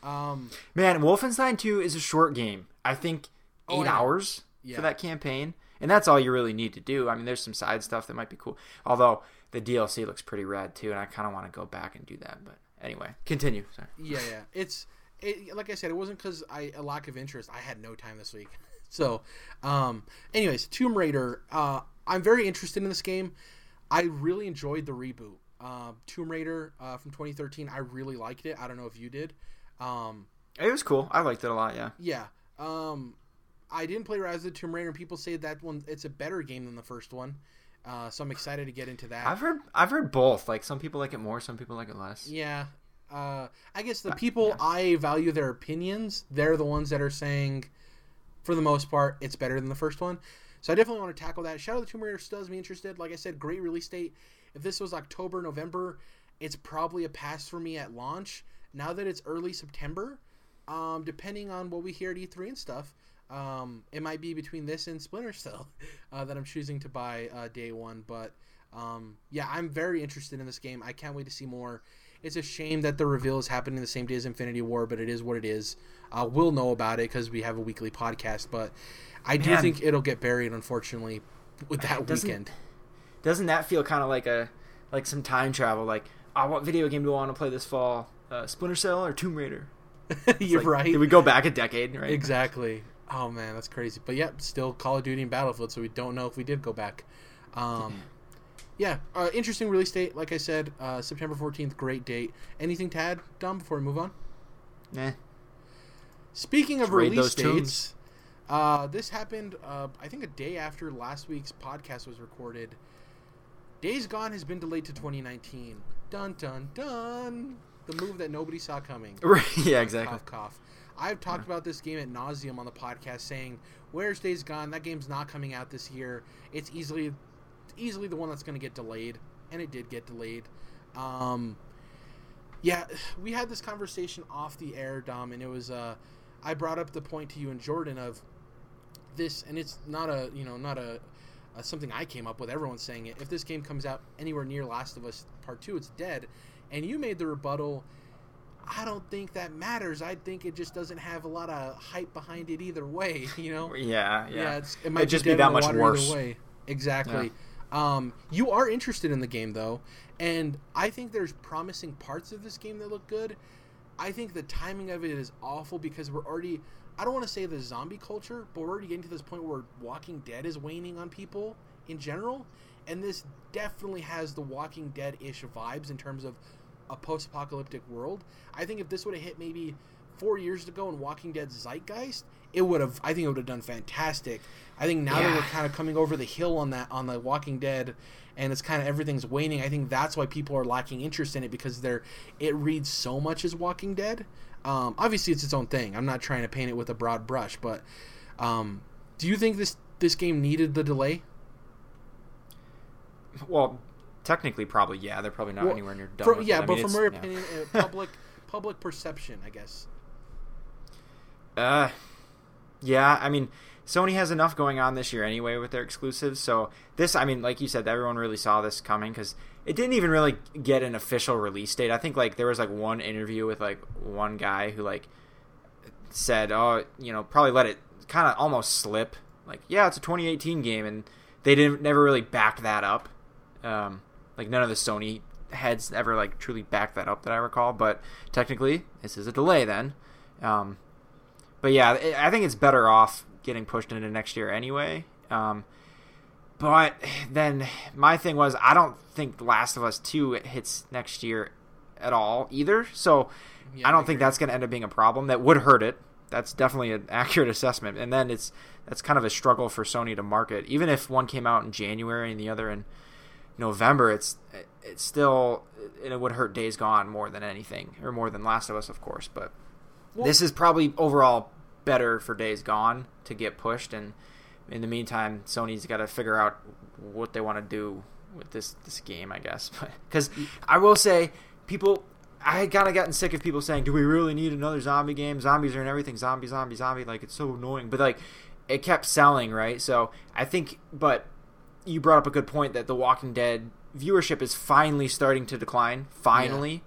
Um, Man, Wolfenstein 2 is a short game. I think Oh, eight yeah. hours Yeah. for that campaign. And that's all you really need to do. I mean, there's some side stuff that might be cool. Although the DLC looks pretty rad too, and I kind of want to go back and do that. But anyway, continue. Sorry. yeah, yeah. It's it, like I said, it wasn't because I a lack of interest. I had no time this week. So, um, anyways, Tomb Raider. Uh, I'm very interested in this game. I really enjoyed the reboot. Uh, Tomb Raider uh, from 2013. I really liked it. I don't know if you did. Um, It was cool. I liked it a lot. Yeah. yeah. Um, I didn't play Rise of the Tomb Raider, and people say that one it's a better game than the first one. Uh, so I'm excited to get into that. I've heard I've heard both. Like some people like it more, some people like it less. Yeah. Uh, I guess the people I value their opinions, they're the ones that are saying, for the most part, it's better than the first one. So I definitely want to tackle that. Shadow of the Tomb Raider still has me interested. Like I said, great release date. If this was October, November, it's probably a pass for me at launch. Now that it's early September, um, depending on what we hear at E3 and stuff, um, it might be between this and Splinter Cell uh, that I'm choosing to buy uh, day one. But um, yeah, I'm very interested in this game. I can't wait to see more. It's a shame that the reveal is happening the same day as Infinity War, but it is what it is. Uh, we'll know about it because we have a weekly podcast, but I do think it'll get buried, unfortunately, with that Doesn't- weekend. Doesn't that feel kind of like a like some time travel? Like, oh, what video game do I want to play this fall? Uh, Splinter Cell or Tomb Raider? You're Like, right. Did we go back a decade? Right. Exactly. Oh man, that's crazy. But yep, still Call of Duty and Battlefield, so we don't know if we did go back. Um, yeah, uh, interesting release date. Like I said, uh, September fourteenth, great date. Anything to add, Dom, before we move on? Nah. Speaking of release dates, uh, this happened. Uh, I think a day after last week's podcast was recorded. Days Gone has been delayed to 2019. Dun dun dun. The move that nobody saw coming. Right. Yeah. Exactly. Cough, cough. I've talked about this game at nauseum on the podcast, saying, "Where's Days Gone? That game's not coming out this year. It's easily, easily the one that's going to get delayed, and it did get delayed." Um, yeah, we had this conversation off the air, Dom, and it was uh, I brought up the point to you and Jordan of this, and it's not a you know not a, a something I came up with. Everyone's saying it. If this game comes out anywhere near Last of Us Part Two, it's dead. And you made the rebuttal. I don't think that matters. I think it just doesn't have a lot of hype behind it either way. You know. Yeah, yeah. yeah it's, it might It'd just be, that much worse. Exactly. Yeah. Um, you are interested in the game though, and I think there's promising parts of this game that look good. I think the timing of it is awful because we're already I don't want to say the zombie culture, but we're already getting to this point where Walking Dead is waning on people in general, and this definitely has the Walking Dead ish vibes in terms of a post apocalyptic world. I think if this would have hit maybe four years ago in Walking Dead zeitgeist, it would have. I think it would have done fantastic. I think now yeah. that we're kind of coming over the hill on that on the Walking Dead, and it's kind of everything's waning. I think that's why people are lacking interest in it because they're it reads so much as Walking Dead um, obviously, it's its own thing. I'm not trying to paint it with a broad brush, but um, do you think this this game needed the delay? Well, technically, probably yeah. They're probably not well, anywhere near done. From, yeah, but mean, from your opinion, uh, public public perception, I guess. Uh, yeah. I mean, Sony has enough going on this year anyway with their exclusives. So this, I mean, like you said, everyone really saw this coming because it didn't even really get an official release date. I think like there was like one interview with like one guy who like said, "Oh, you know, probably let it kind of almost slip." Like, yeah, it's a 2018 game, and they didn't never really back that up. Um, like none of the Sony heads ever like truly backed that up that I recall. But technically, this is a delay then. Um, but yeah, I think it's better off getting pushed into next year anyway. Um, but then my thing was, I don't think Last of Us 2 hits next year at all either. So yeah, I don't I think that's going to end up being a problem. That would hurt it. That's definitely an accurate assessment. And then it's that's kind of a struggle for Sony to market. Even if one came out in January and the other in November, it's it's still it would hurt Days Gone more than anything, or more than Last of Us, of course. But well, this is probably overall better for Days Gone to get pushed and in the meantime, Sony's got to figure out what they want to do with this this game, I guess. Because I will say, people, I had kind of gotten sick of people saying, "Do we really need another zombie game? Zombies are in everything. Zombie, zombie, zombie. Like it's so annoying." But like, it kept selling, right? So I think, but you brought up a good point that The Walking Dead viewership is finally starting to decline. Finally,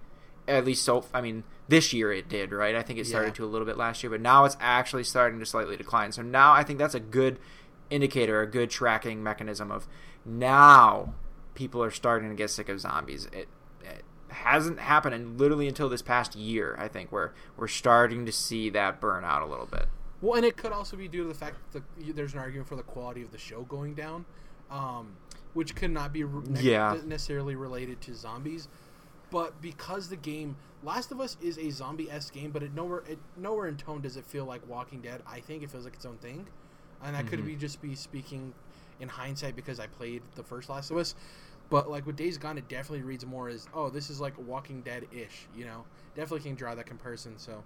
yeah. at least so. I mean, this year it did, right? I think it started yeah. to a little bit last year, but now it's actually starting to slightly decline. So now I think that's a good indicator, a good tracking mechanism of now people are starting to get sick of zombies. It, it hasn't happened literally until this past year, I think, where we're starting to see that burn out a little bit. Well, and it could also be due to the fact that the, there's an argument for the quality of the show going down, um, which could not be re- yeah. necessarily related to zombies. But because the game Last of Us is a zombie s game, but it nowhere it nowhere in tone does it feel like Walking Dead. I think it feels like its own thing and that mm-hmm. could be just be speaking in hindsight because I played the first Last of Us. But like with Days Gone, it definitely reads more as oh, this is like Walking Dead ish. You know, definitely can draw that comparison. So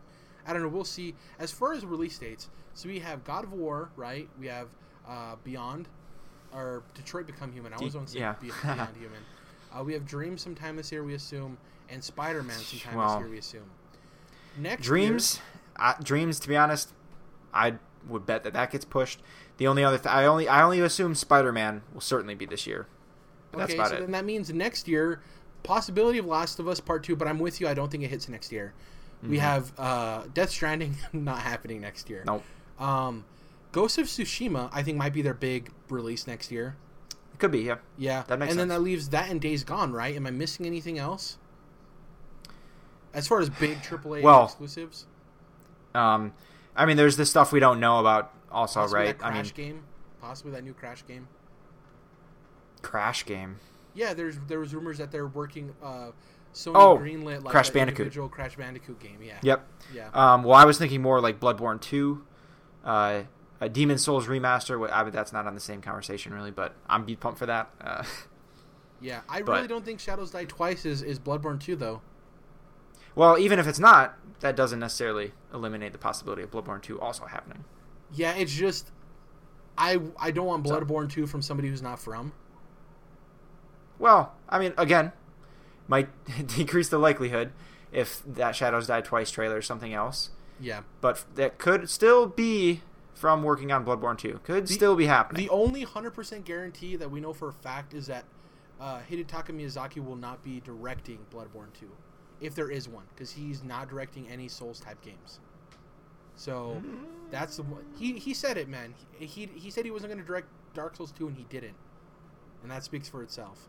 I don't know. We'll see. As far as release dates, so we have God of War, right? We have uh, Beyond, or Detroit Become Human. I always want to say yeah. Beyond Human. Uh, we have Dreams sometime this year, we assume, and Spider Man sometime well, this year, we assume. Next Dreams, year, uh, Dreams. To be honest, I would bet that that gets pushed. The only other th- I only I only assume Spider Man will certainly be this year. Okay, so it. then that means next year possibility of Last of Us Part Two, but I'm with you. I don't think it hits next year. Mm-hmm. We have uh, Death Stranding not happening next year. Nope. Um, Ghost of Tsushima, I think, might be their big release next year. It could be, yeah. Yeah, that makes and sense. then that leaves that and Days Gone, right? Am I missing anything else? As far as big AAA well, exclusives. Um, I mean, there's the stuff we don't know about also, Possibly right? I mean, game, possibly that new Crash game. Crash game. Yeah, there's there was rumors that they're working. Uh, Sony oh, greenlit like Crash Bandicoot. individual Crash Bandicoot game. Yeah. Yep. Yeah. Um, well, I was thinking more like Bloodborne two, uh, a Demon Souls remaster. I that's not on the same conversation really, but I'm be pumped for that. Uh, yeah, I but, really don't think Shadows Die Twice is is Bloodborne two though. Well, even if it's not, that doesn't necessarily eliminate the possibility of Bloodborne 2 also happening. Yeah, it's just I I don't want Bloodborne 2 from somebody who's not from. Well, I mean, again, might decrease the likelihood if that Shadows Die Twice trailer is something else. Yeah. but that could still be from working on Bloodborne 2. Could still be happening. The only 100% guarantee that we know for a fact is that uh, Hidetaka Miyazaki will not be directing Bloodborne 2, if there is one, because he's not directing any Souls type games. So that's the one. He, he said it, man. He, he, he said he wasn't going to direct Dark Souls 2, and he didn't. And that speaks for itself.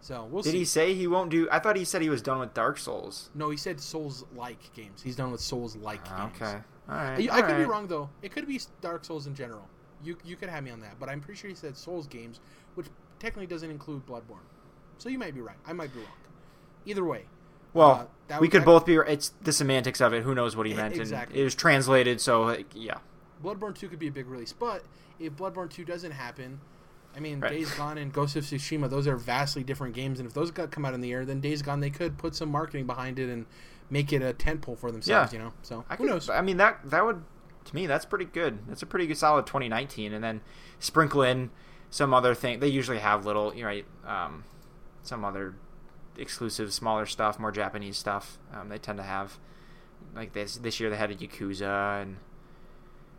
So we'll Did see. he say he won't do? I thought he said he was done with Dark Souls. No, he said Souls like games. He's done with Souls like games. Okay. All right. I, I could be wrong though. It could be Dark Souls in general. You you could have me on that, but I'm pretty sure he said Souls games, which technically doesn't include Bloodborne. So you might be right. I might be wrong. Either way, Well, uh, we would- could both be. It's the semantics of it. Who knows what he meant? exactly. And it was translated, so like, yeah. Bloodborne 2 could be a big release. But if Bloodborne 2 doesn't happen, I mean, Right. Days Gone and Ghost of Tsushima, those are vastly different games. And if those got come out in the air, then Days Gone, they could put some marketing behind it and make it a tentpole for themselves. Yeah. You know, so I who could, knows? I mean that that would to me that's pretty good. That's a pretty good solid 2019, and then sprinkle in some other thing. They usually have little, you know, right, um, some other exclusive, smaller stuff, more Japanese stuff. Um, they tend to have like this. This year they had a Yakuza and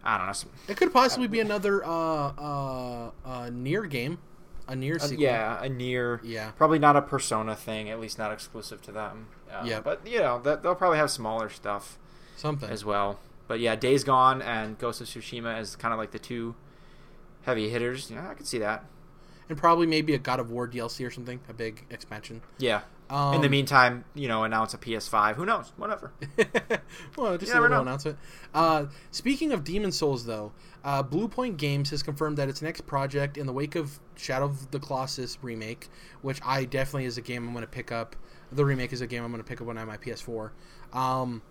I don't know. Some, It could possibly be another uh uh uh NieR game, a NieR uh, yeah, a NieR. Yeah. Probably not a Persona thing, at least not exclusive to them. Um, Yeah. But you know, that, they'll probably have smaller stuff. Something. as well. But yeah, Days Gone and Ghost of Tsushima is kind of like the two heavy hitters. Yeah, I could see that. and probably maybe a God of War DLC or something, a big expansion. Yeah. Um, In the meantime, you know, announce a PS5. Who knows? Whatever. well, just You never little know. announcement. Uh, speaking of Demon Souls, though, uh, Bluepoint Games has confirmed that its next project, in the wake of Shadow of the Colossus remake, which I definitely is a game I'm going to pick up. The remake is a game I'm going to pick up when I have my PS4. Um,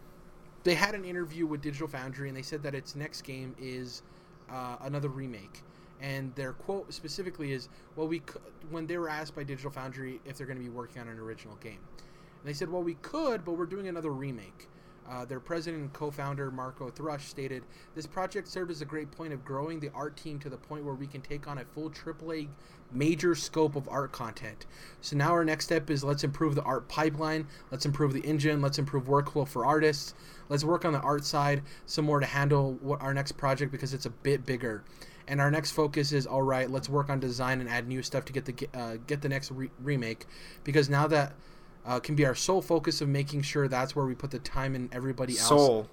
they had an interview with Digital Foundry, and they said that its next game is uh, another remake. And their quote specifically is, "Well, we could, when they were asked by Digital Foundry if they're going to be working on an original game, and they said, "Well, we could, but we're doing another remake." Uh, their president and co-founder Marco Thrush stated, "This project served as a great point of growing the art team to the point where we can take on a full AAA major scope of art content. So now our next step is let's improve the art pipeline, let's improve the engine, let's improve workflow for artists, let's work on the art side some more to handle what our next project because it's a bit bigger." And our next focus is all right. Let's work on design and add new stuff to get the uh, get the next re- remake, because now that uh, can be our sole focus of making sure that's where we put the time and everybody else. Soul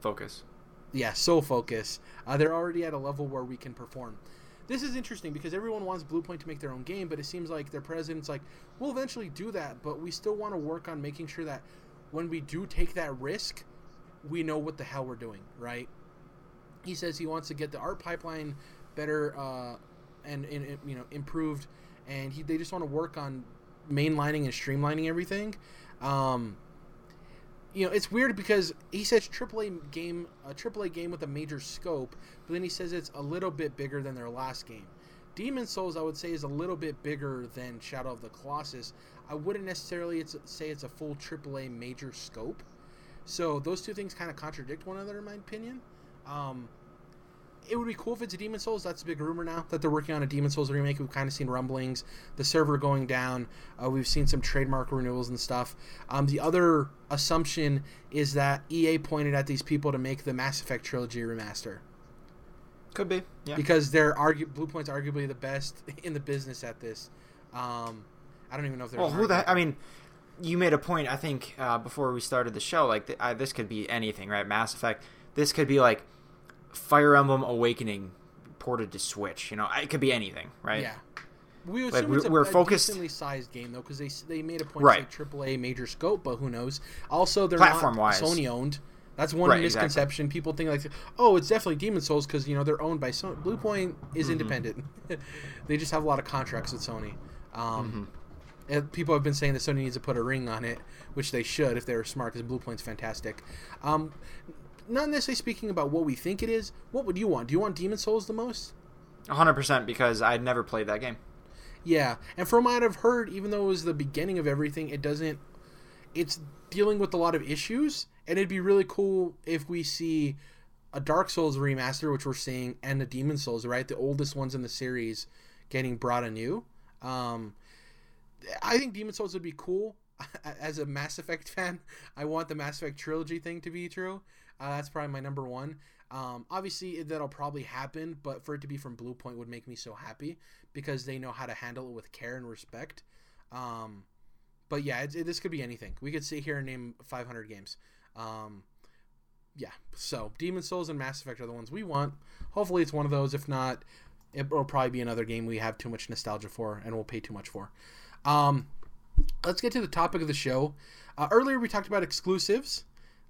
focus. Yeah, sole focus. Uh, they're already at a level where we can perform. This is interesting because everyone wants Bluepoint to make their own game, but it seems like their president's like, we'll eventually do that, but we still want to work on making sure that when we do take that risk, we know what the hell we're doing, right? He says he wants to get the art pipeline better uh, and, and and, you know improved, and he, they just want to work on mainlining and streamlining everything. Um, you know, it's weird because he says AAA game, a AAA game with a major scope, but then he says it's a little bit bigger than their last game. Demon Souls, I would say, is a little bit bigger than Shadow of the Colossus. I wouldn't necessarily say it's a full AAA major scope. So those two things kind of contradict one another, in my opinion. Um, it would be cool if it's a Demon Souls. That's a big rumor now that they're working on a Demon Souls remake. We've kind of seen rumblings, the server going down. Uh, we've seen some trademark renewals and stuff. Um, the other assumption is that EA pointed at these people to make the Mass Effect trilogy remaster Could be. Yeah. because they're argu- Bluepoint's arguably the best in the business at this. Um, I don't even know if they're. Well, who the? I mean, you made a point. I think uh, before we started the show, like th- I, this could be anything, right? Mass Effect. This could be like Fire Emblem Awakening ported to Switch. You know, it could be anything, right? Yeah. We Like, assume we're- it's a, we're a focused- decently sized game though, because they they made a point Right. to say AAA major scope, but who knows? Also, they're Platform-wise. not Sony owned. That's one Right, exactly. misconception. People think like, oh, it's definitely Demon Souls because you know they're owned by Sony. Bluepoint is Mm-hmm. independent. they just have a lot of contracts with Sony. Um, Mm-hmm. and people have been saying that Sony needs to put a ring on it, which they should if they were smart, because Bluepoint's fantastic. Um, not necessarily speaking about what we think it is. What would you want? Do you want Demon Souls the most? hundred percent because I'd never played that game. Yeah, and from what I've heard, even though it was the beginning of everything, it doesn't. It's dealing with a lot of issues, and it'd be really cool if we see a Dark Souls remaster, which we're seeing, and the Demon Souls, right, the oldest ones in the series, getting brought anew. Um, I think Demon Souls would be cool. As a Mass Effect fan, I want the Mass Effect trilogy thing to be true. Uh, that's probably my number one. Um, obviously, that'll probably happen, but for it to be from Bluepoint would make me so happy because they know how to handle it with care and respect. Um, but yeah, it, it, this could be anything. We could sit here and name 500 games. Um, yeah, so Demon Souls and Mass Effect are the ones we want. Hopefully, it's one of those. If not, it will probably be another game we have too much nostalgia for and we'll pay too much for. Um, let's get to the topic of the show. Uh, earlier, we talked about exclusives.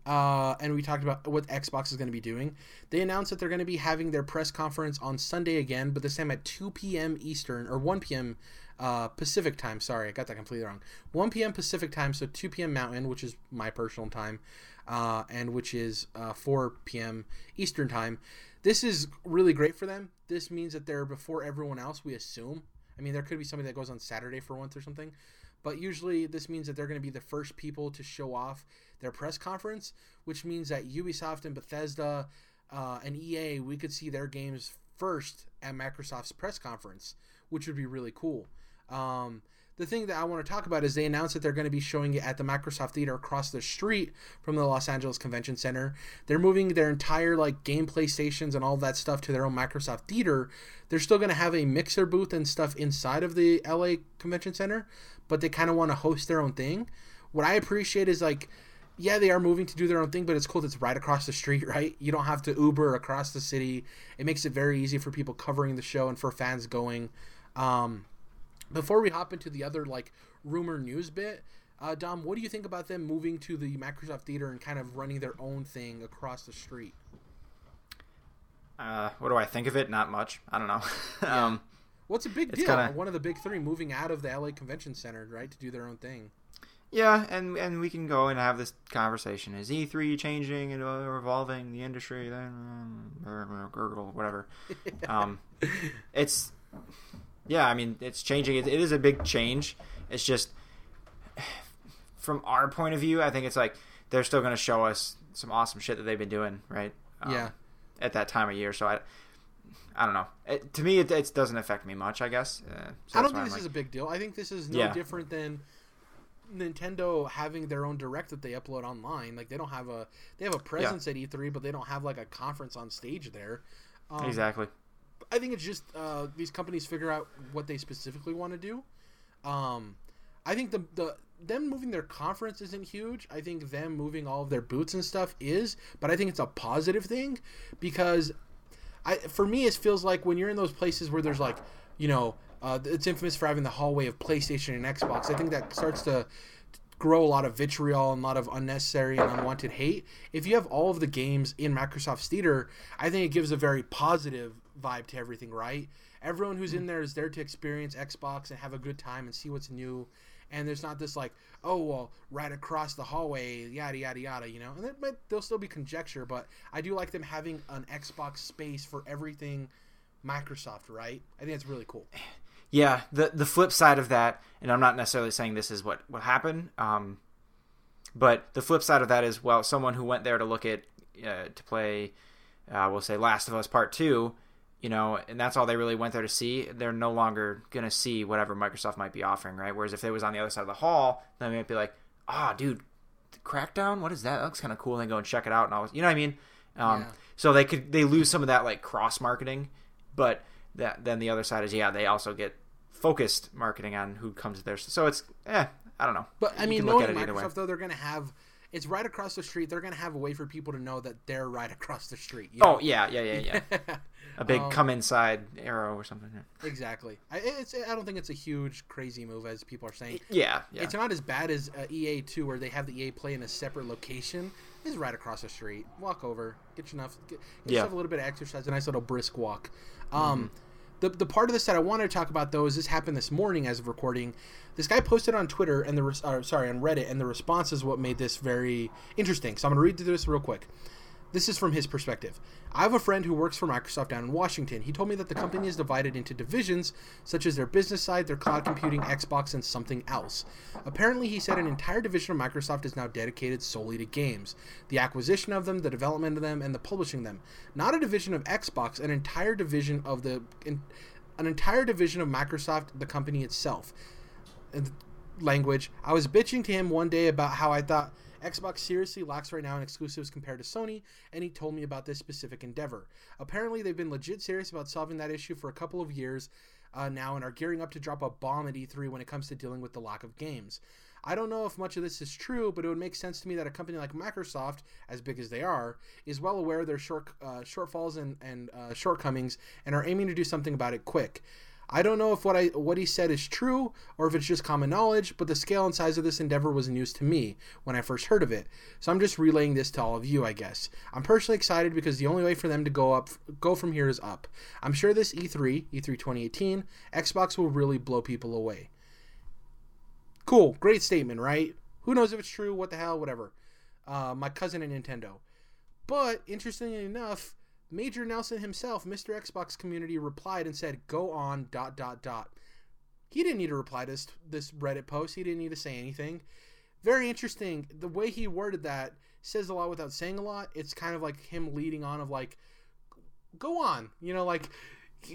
Uh, and we talked about what Xbox is going to be doing. They announced that they're going to be having their press conference on Sunday again, but this time at 2 p.m. Eastern or 1 p.m. Uh, Pacific time. Sorry, I got that completely wrong. 1 p.m. Pacific time, so 2 p.m. Mountain, which is my personal time, uh, and which is uh, 4 p.m. Eastern time. This is really great for them. This means that they're before everyone else. We assume. I mean, there could be somebody that goes on Saturday for once or something, but usually this means that they're going to be the first people to show off their press conference, which means that Ubisoft and Bethesda uh, and EA, we could see their games first at Microsoft's press conference, which would be really cool. Um, the thing that I want to talk about is they announced that they're going to be showing it at the Microsoft Theater across the street from the Los Angeles Convention Center. They're moving their entire like gameplay stations and all that stuff to their own Microsoft Theater. They're still going to have a mixer booth and stuff inside of the LA Convention Center, but they kind of want to host their own thing. What I appreciate is like yeah, they are moving to do their own thing, but it's cool. It's right across the street, right? You don't have to Uber across the city. It makes it very easy for people covering the show and for fans going. Um, before we hop into the other like rumor news bit, uh, Dom, what do you think about them moving to the Microsoft Theater and kind of running their own thing across the street? Uh, what do I think of it? Not much. I don't know. Yeah. um, What's a big deal? Kinda... One of the big three moving out of the LA Convention Center, right, to do their own thing. Yeah, and and we can go and have this conversation. Is E3 changing and uh, evolving the industry? Then gurgle, whatever. um, it's yeah. I mean, it's changing. It, it is a big change. It's just from our point of view, I think it's like they're still going to show us some awesome shit that they've been doing, right? Um, yeah. At that time of year, so I, I don't know. It, to me, it, it, doesn't affect me much. I guess. Uh, so I don't think this like, is a big deal. I think this is no yeah. different than Nintendo having their own direct that they upload online. Like they don't have a they have a presence yeah. at E3, but they don't have like a conference on stage there. Um, exactly. I think it's just uh, these companies figure out what they specifically want to do. Um, I think the the them moving their conference isn't huge. I think them moving all of their boots and stuff is, but I think it's a positive thing because I for me it feels like when you're in those places where there's like you know uh, it's infamous for having the hallway of PlayStation and Xbox. I think that starts to grow a lot of vitriol and a lot of unnecessary and unwanted hate. If you have all of the games in Microsoft's theater, I think it gives a very positive vibe to everything, right? Everyone who's in there is there to experience Xbox and have a good time and see what's new. And there's not this like, oh well, right across the hallway, yada yada yada, you know. And it might, there'll still be conjecture, but I do like them having an Xbox space for everything Microsoft, right? I think that's really cool. Yeah, the the flip side of that, and I'm not necessarily saying this is what what happened, um, but the flip side of that is well, someone who went there to look at uh, to play, uh, we'll say Last of Us Part Two, you know, and that's all they really went there to see. They're no longer gonna see whatever Microsoft might be offering, right? Whereas if it was on the other side of the hall, then they might be like, ah, oh, dude, Crackdown, what is that? That looks kind of cool. And they go and check it out, and all, you know what I mean? Um, yeah. So they could they lose some of that like cross marketing, but that then the other side is yeah, they also get focused marketing on who comes there. So it's eh, I don't know. But I mean, knowing Microsoft though, they're to have it's right across the street. They're going to have a way for people to know that they're right across the street. You know? Oh yeah, yeah, yeah, yeah. a big um, come inside arrow or something. Exactly. I, it's I don't think it's a huge crazy move as people are saying. Yeah, yeah. It's not as bad as uh, EA two, where they have the EA play in a separate location. Is right across the street. Walk over, get enough, get, get yeah. yourself a little bit of exercise, a nice little brisk walk. Um, mm-hmm the, the part of this that I wanted to talk about though is this happened this morning as of recording. This guy posted on Twitter and the uh, sorry on Reddit and the response is what made this very interesting. So I'm gonna read through this real quick. This is from his perspective. I have a friend who works for Microsoft down in Washington. He told me that the company is divided into divisions, such as their business side, their cloud computing, Xbox, and something else. Apparently, he said an entire division of Microsoft is now dedicated solely to games the acquisition of them, the development of them, and the publishing them. Not a division of Xbox, an entire division of the. An entire division of Microsoft, the company itself. Language. I was bitching to him one day about how I thought Xbox seriously lacks right now in exclusives compared to Sony, and he told me about this specific endeavor. Apparently, they've been legit serious about solving that issue for a couple of years uh, now and are gearing up to drop a bomb at E3 when it comes to dealing with the lack of games. I don't know if much of this is true, but it would make sense to me that a company like Microsoft, as big as they are, is well aware of their short uh, shortfalls and, and uh, shortcomings and are aiming to do something about it quick. I don't know if what I what he said is true or if it's just common knowledge, but the scale and size of this endeavor was news to me when I first heard of it. So I'm just relaying this to all of you, I guess. I'm personally excited because the only way for them to go up go from here is up. I'm sure this E3, E3 2018, Xbox will really blow people away. Cool, great statement, right? Who knows if it's true? What the hell? Whatever. Uh, my cousin at Nintendo. But interestingly enough, Major Nelson himself, Mr. Xbox community, replied and said, "Go on." Dot dot dot. He didn't need to reply to this this Reddit post. He didn't need to say anything. Very interesting. The way he worded that says a lot without saying a lot. It's kind of like him leading on of like, "Go on," you know, like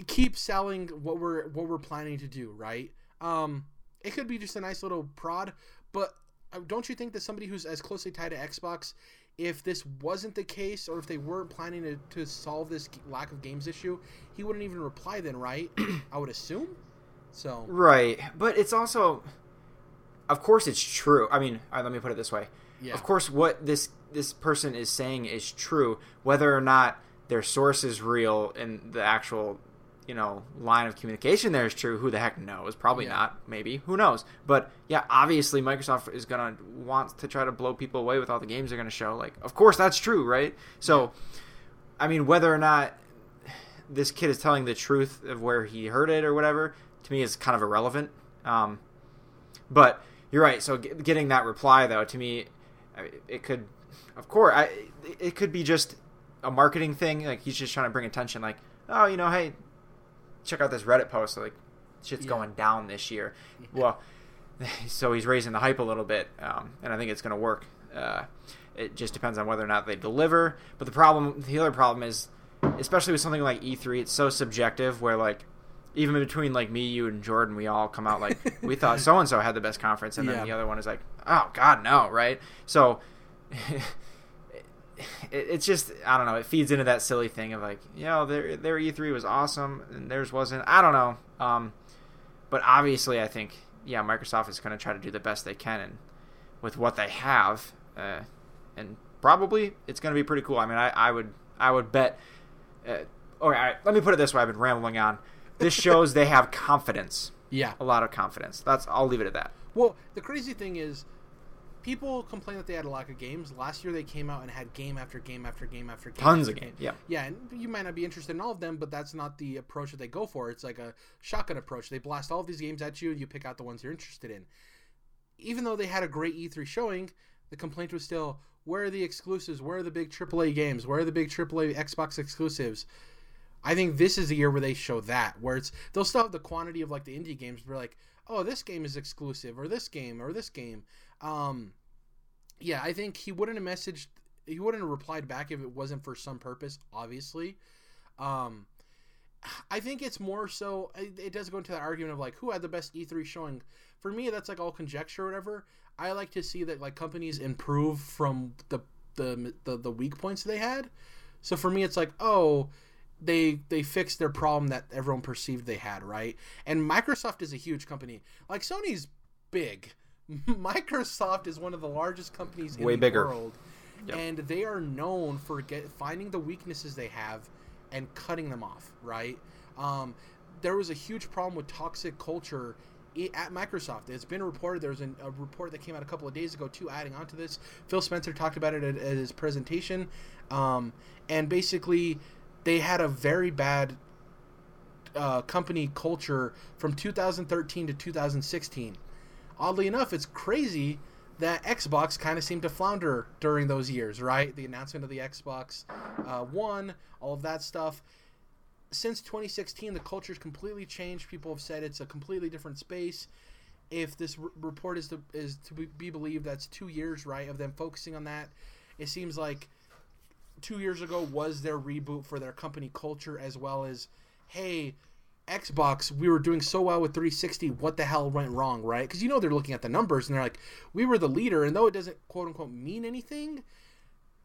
keep selling what we're what we're planning to do, right? Um, it could be just a nice little prod, but uh, don't you think that somebody who's as closely tied to Xbox, if this wasn't the case, or if they weren't planning to, to solve this lack of games issue, he wouldn't even reply then, right? I would assume. So right, but it's also, of course, it's true. I mean, right, let me put it this way. Yeah. Of course, what this this person is saying is true, whether or not their source is real and the actual you know line of communication there is true. Who the heck knows? Probably Yeah. not. Maybe. Who knows? But yeah obviously microsoft is gonna want to try to blow people away with all the games they're gonna show. Like of course that's true right? So i mean whether or not this kid is telling the truth of where he heard it or whatever to me is kind of irrelevant. Um, but you're right. So g- getting that reply though to me it could of course I, it could be just a marketing thing. Like he's just trying to bring attention. Like oh you know hey check out this reddit post like shit's Yeah. going down this year well so he's raising the hype a little bit um, and i think it's going to work uh, it just depends on whether or not they deliver but the problem the other problem is especially with something like e3 it's so subjective where like even between like me you and jordan we all come out like we thought so and so had the best conference and then Yeah. the other one is like oh god no right so it, it's just I don't know. It feeds into that silly thing of like, you know, their their E3 was awesome and theirs wasn't. I don't know. Um, but obviously, I think yeah, Microsoft is going to try to do the best they can and with what they have, uh, and probably it's going to be pretty cool. I mean, I, I would I would bet. Uh, all right, let me put it this way. I've been rambling on. This shows they have confidence, yeah. a lot of confidence. That's I'll leave it at that. Well, the crazy thing is, people complain that they had a lack of games. Last year they came out and had game after game after game after game. Tons after of games, yeah. Yeah, and you might not be interested in all of them, but that's not the approach that they go for. It's like a shotgun approach. They blast all of these games at you, and you pick out the ones you're interested in. Even though they had a great E3 showing, the complaint was still, where are the exclusives? Where are the big AAA games? Where are the big AAA Xbox exclusives? I think this is the year where they show that, where it's they'll still have the quantity of like the indie games, but like, oh, this game is exclusive, or this game, or this game. Um, yeah, I think he wouldn't have messaged, he wouldn't have replied back if it wasn't for some purpose, obviously. Um, I think it's more so. It, does go into that argument of like who had the best E3 showing. For me, that's like all conjecture or whatever. I like to see that like companies improve from the the the, the weak points they had. So for me, it's like oh, they they fixed their problem that everyone perceived they had, right? And Microsoft is a huge company. Like Sony's big. Microsoft is one of the largest companies in Way the bigger. world, Yep. and they are known for get finding the weaknesses they have and cutting them off. Right? Um, there was a huge problem with toxic culture at Microsoft. It's been reported. There was an, a report that came out a couple of days ago too. Adding on to this, Phil Spencer talked about it at, at his presentation, um, and basically they had a very bad uh, company culture from 2013 to 2016. Oddly enough, it's crazy that Xbox kind of seemed to flounder during those years, right? The announcement of the Xbox uh, One, all of that stuff. Since 2016, the culture's completely changed. People have said it's a completely different space. If this r- report is to is to be- be believed, that's two years, right, of them focusing on that. It seems like two years ago was their reboot for their company culture as well as hey Xbox, we were doing so well with 360. What the hell went wrong, right? Because you know they're looking at the numbers and they're like, we were the leader, and though it doesn't quote unquote mean anything,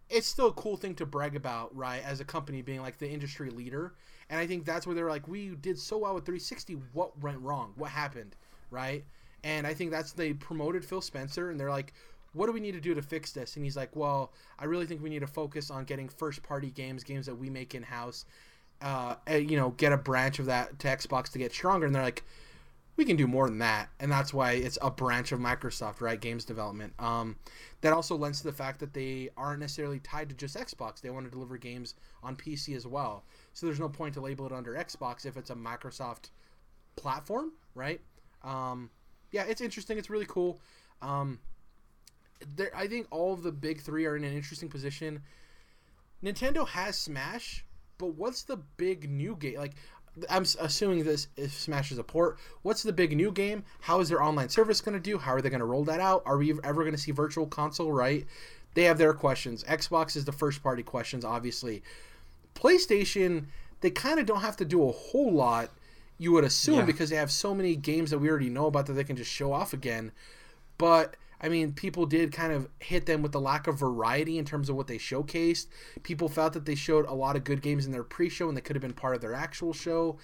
it's still a cool thing to brag about, right? As a company being like the industry leader, and I think that's where they're like, we did so well with 360. What went wrong? What happened, right? And I think that's they promoted Phil Spencer, and they're like, what do we need to do to fix this? And he's like, well, I really think we need to focus on getting first party games, games that we make in house uh, you know, get a branch of that to Xbox to get stronger. And they're like, we can do more than that, and that's why it's a branch of Microsoft, right? Games development. Um, that also lends to the fact that they aren't necessarily tied to just Xbox. They want to deliver games on PC as well. So there's no point to label it under Xbox if it's a Microsoft platform, right? Um, yeah, it's interesting. It's really cool. Um, there, I think all of the big three are in an interesting position. Nintendo has Smash, but what's the big new game? Like, I'm assuming this if Smash is a port. What's the big new game? How is their online service going to do? How are they going to roll that out? Are we ever going to see Virtual Console? Right? They have their questions. Xbox is the first party questions, obviously. PlayStation, they kind of don't have to do a whole lot. You would assume yeah. because they have so many games that we already know about that they can just show off again. But I mean, people did kind of hit them with the lack of variety in terms of what they showcased. People felt that they showed a lot of good games in their pre-show and they could have been part of their actual show.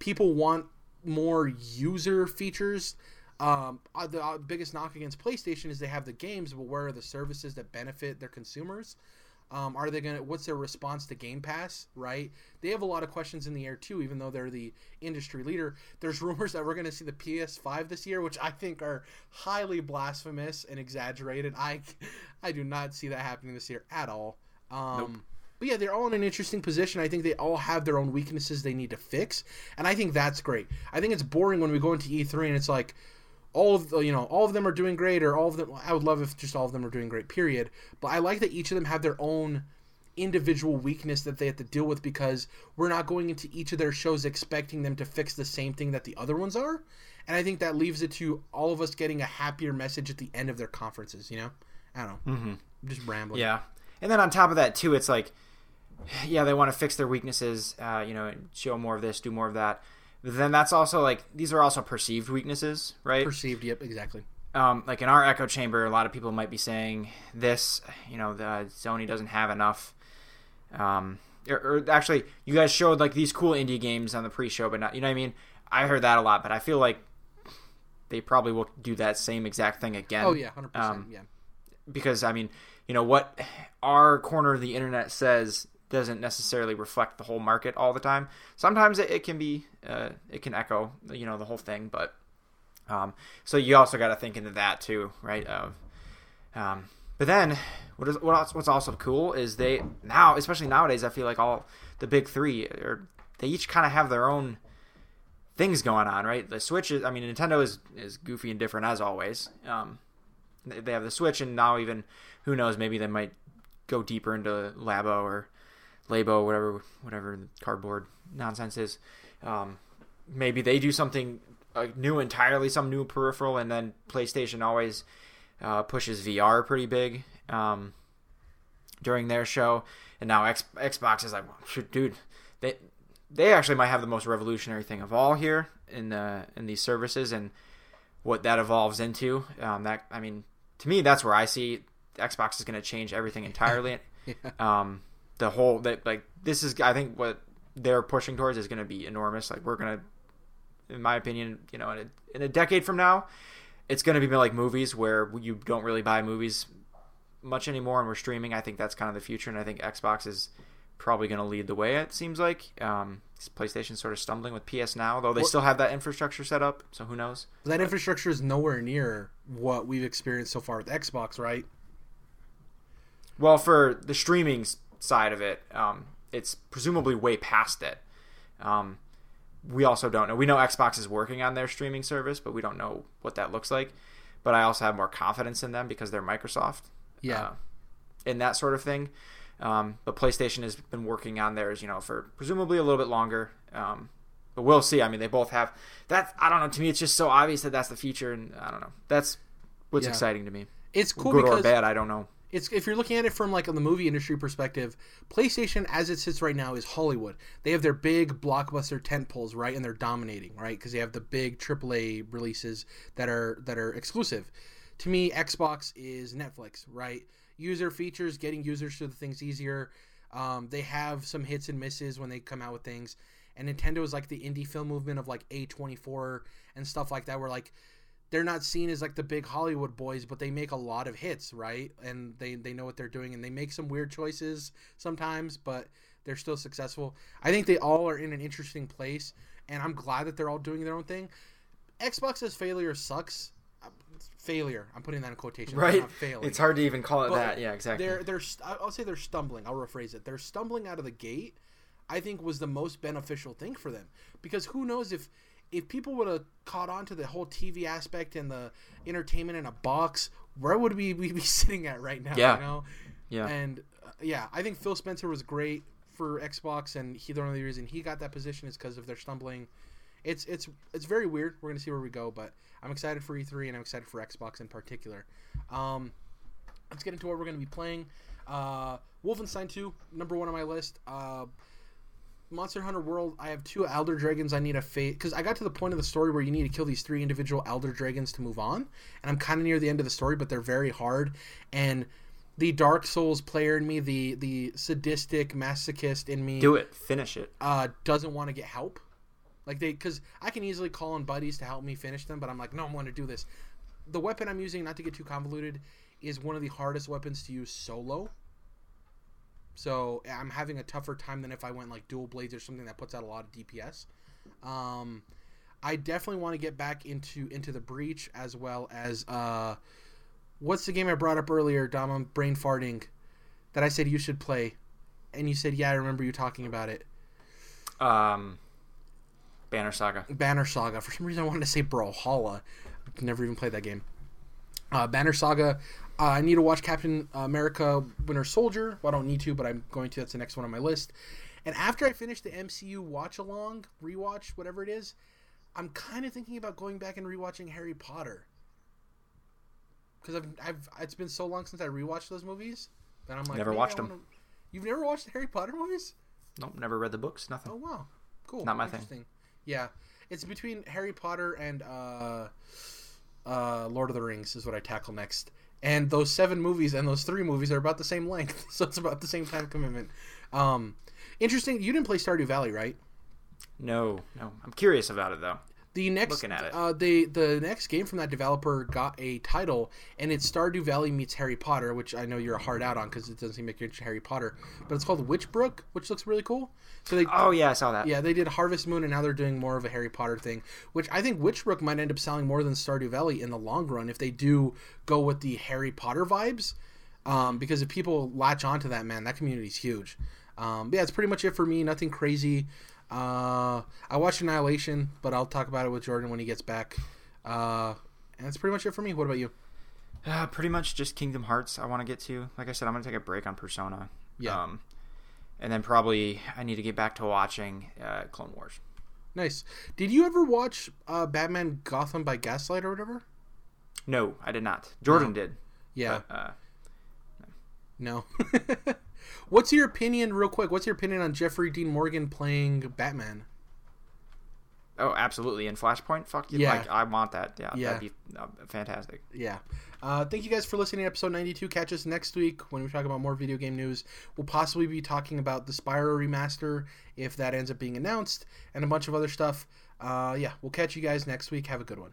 People want more user features. Um, uh, the uh, biggest knock against PlayStation is they have the games, but where are the services that benefit their consumers? Um, are they gonna? What's their response to Game Pass? Right? They have a lot of questions in the air too, even though they're the industry leader. There's rumors that we're gonna see the PS5 this year, which I think are highly blasphemous and exaggerated. I, I do not see that happening this year at all. Um, nope. But yeah, they're all in an interesting position. I think they all have their own weaknesses they need to fix, and I think that's great. I think it's boring when we go into E3 and it's like, all of the, you know all of them are doing great or all of them I would love if just all of them are doing great period. But I like that each of them have their own individual weakness that they have to deal with because we're not going into each of their shows expecting them to fix the same thing that the other ones are. And I think that leaves it to all of us getting a happier message at the end of their conferences you know? I don't know. Mm-hmm. I'm just rambling. Yeah. And then on top of that too it's like yeah they want to fix their weaknesses uh, you know show more of this do more of that then that's also like these are also perceived weaknesses, right? Perceived, yep, exactly. Um, like in our echo chamber, a lot of people might be saying this, you know, the Sony doesn't have enough. Um, or, or, actually, you guys showed like these cool indie games on the pre-show, but not, you know what I mean? I heard that a lot, but I feel like they probably will do that same exact thing again. Oh yeah, hundred um, percent, yeah. Because I mean, you know what our corner of the internet says doesn't necessarily reflect the whole market all the time. Sometimes it, it can be, uh, it can echo, you know, the whole thing. But um, so you also got to think into that too, right? Of, um, but then what is what else, what's also cool is they now, especially nowadays, I feel like all the big three are they each kind of have their own things going on, right? The Switch is, I mean, Nintendo is is goofy and different as always. Um, they have the Switch, and now even who knows, maybe they might go deeper into Labo or Labo, whatever whatever cardboard nonsense is. Um, maybe they do something uh, new entirely, some new peripheral, and then PlayStation always uh, pushes VR pretty big um, during their show, and now X- Xbox is like, dude, they they actually might have the most revolutionary thing of all here in the in these services, and what that evolves into. Um, that I mean, to me, that's where I see Xbox is going to change everything entirely. yeah. um, the whole that like this is I think what they're pushing towards is going to be enormous. Like we're gonna, in my opinion, you know, in a, in a decade from now, it's going to be like movies where you don't really buy movies much anymore, and we're streaming. I think that's kind of the future, and I think Xbox is probably going to lead the way. It seems like um, PlayStation sort of stumbling with PS Now, though they still have that infrastructure set up. So who knows? That infrastructure is nowhere near what we've experienced so far with Xbox, right? Well, for the streaming side of it, um, it's presumably way past it. Um, we also don't know. We know Xbox is working on their streaming service, but we don't know what that looks like. But I also have more confidence in them because they're Microsoft. Yeah. Uh, in that sort of thing. Um, but PlayStation has been working on theirs, you know, for presumably a little bit longer. Um, but we'll see. I mean, they both have that. I don't know. To me, it's just so obvious that that's the future, and I don't know. That's what's yeah. exciting to me. It's cool good because or bad. I don't know it's if you're looking at it from like the movie industry perspective, PlayStation as it sits right now is Hollywood. They have their big blockbuster tent poles, right, and they're dominating, right, because they have the big AAA releases that are that are exclusive. To me, Xbox is Netflix, right? User features, getting users to the things easier. Um, they have some hits and misses when they come out with things, and Nintendo is like the indie film movement of like A24 and stuff like that, where like they're not seen as like the big Hollywood boys, but they make a lot of hits, right? And they they know what they're doing, and they make some weird choices sometimes, but they're still successful. I think they all are in an interesting place, and I'm glad that they're all doing their own thing. Xbox's failure sucks. Failure. I'm putting that in quotation. Right. Not failing. It's hard to even call it But that. Yeah, exactly. They're they're I'll say they're stumbling. I'll rephrase it. They're stumbling out of the gate. I think was the most beneficial thing for them because who knows if if people would have caught on to the whole TV aspect and the entertainment in a box, where would we, we be sitting at right now? Yeah. You know? Yeah. And uh, yeah, I think Phil Spencer was great for Xbox, and he the only reason he got that position is because of their stumbling. It's it's it's very weird. We're gonna see where we go, but I'm excited for E3 and I'm excited for Xbox in particular. Um, let's get into what we're gonna be playing. Uh, Wolfenstein 2, number one on my list. Uh, Monster Hunter World, I have two Elder Dragons I need a fate because I got to the point of the story where you need to kill these three individual Elder Dragons to move on, and I'm kind of near the end of the story, but they're very hard. And the Dark Souls player in me, the the sadistic masochist in me, Do it. Finish it. uh, doesn't want to get help. Like they, because I can easily call on buddies to help me finish them, but I'm like, no, I'm going to do this. The weapon I'm using, not to get too convoluted, is one of the hardest weapons to use solo. So I'm having a tougher time than if I went like dual blades or something that puts out a lot of DPS. Um, I definitely want to get back into into the breach as well as uh, what's the game I brought up earlier, Dom? I'm brain farting. That I said you should play, and you said yeah, I remember you talking about it. Um, Banner Saga. Banner Saga. For some reason, I wanted to say Brawlhalla. I've never even played that game. Uh, Banner Saga. Uh, I need to watch Captain America: Winter Soldier. Well, I don't need to, but I'm going to. That's the next one on my list. And after I finish the MCU watch along, rewatch, whatever it is, I'm kind of thinking about going back and rewatching Harry Potter. Because I've, I've, it's been so long since I rewatched those movies that I'm like, Never watched them. wanna- You've never watched the Harry Potter movies? Nope. Never read the books. Nothing. Oh wow, cool. Not my thing. Yeah, it's between Harry Potter and uh, uh, Lord of the Rings is what I tackle next. And those seven movies and those three movies are about the same length, so it's about the same time commitment. Um, interesting. You didn't play Stardew Valley, right? No. No. I'm curious about it though. The next, Looking at it. Uh, they the next game from that developer got a title, and it's Stardew Valley meets Harry Potter, which I know you're a hard out on because it doesn't seem like you're into Harry Potter. But it's called Witchbrook, which looks really cool. So they Oh yeah, I saw that. Yeah, they did Harvest Moon, and now they're doing more of a Harry Potter thing, which I think Witchbrook might end up selling more than Stardew Valley in the long run if they do go with the Harry Potter vibes. Um, because if people latch onto that, man, that community's huge. Um, yeah, it's pretty much it for me. Nothing crazy. Uh, I watched Annihilation, but I'll talk about it with Jordan when he gets back. Uh, and that's pretty much it for me. What about you? Uh, pretty much just Kingdom Hearts. I want to get to. Like I said, I'm gonna take a break on Persona. Yeah. Um, and then probably I need to get back to watching uh, Clone Wars. Nice. Did you ever watch uh, Batman Gotham by Gaslight or whatever? No, I did not. Jordan No. did. Yeah. But, uh, No. what's your opinion, real quick? What's your opinion on Jeffrey Dean Morgan playing Batman? oh, absolutely. In Flashpoint, fuck you. Yeah. Like I want that. Yeah. Yeah. That'd be uh, fantastic. Yeah. Uh, thank you guys for listening to episode 92. Catch us next week when we talk about more video game news. We'll possibly be talking about the Spyro remaster if that ends up being announced and a bunch of other stuff. Uh, yeah, we'll catch you guys next week. Have a good one.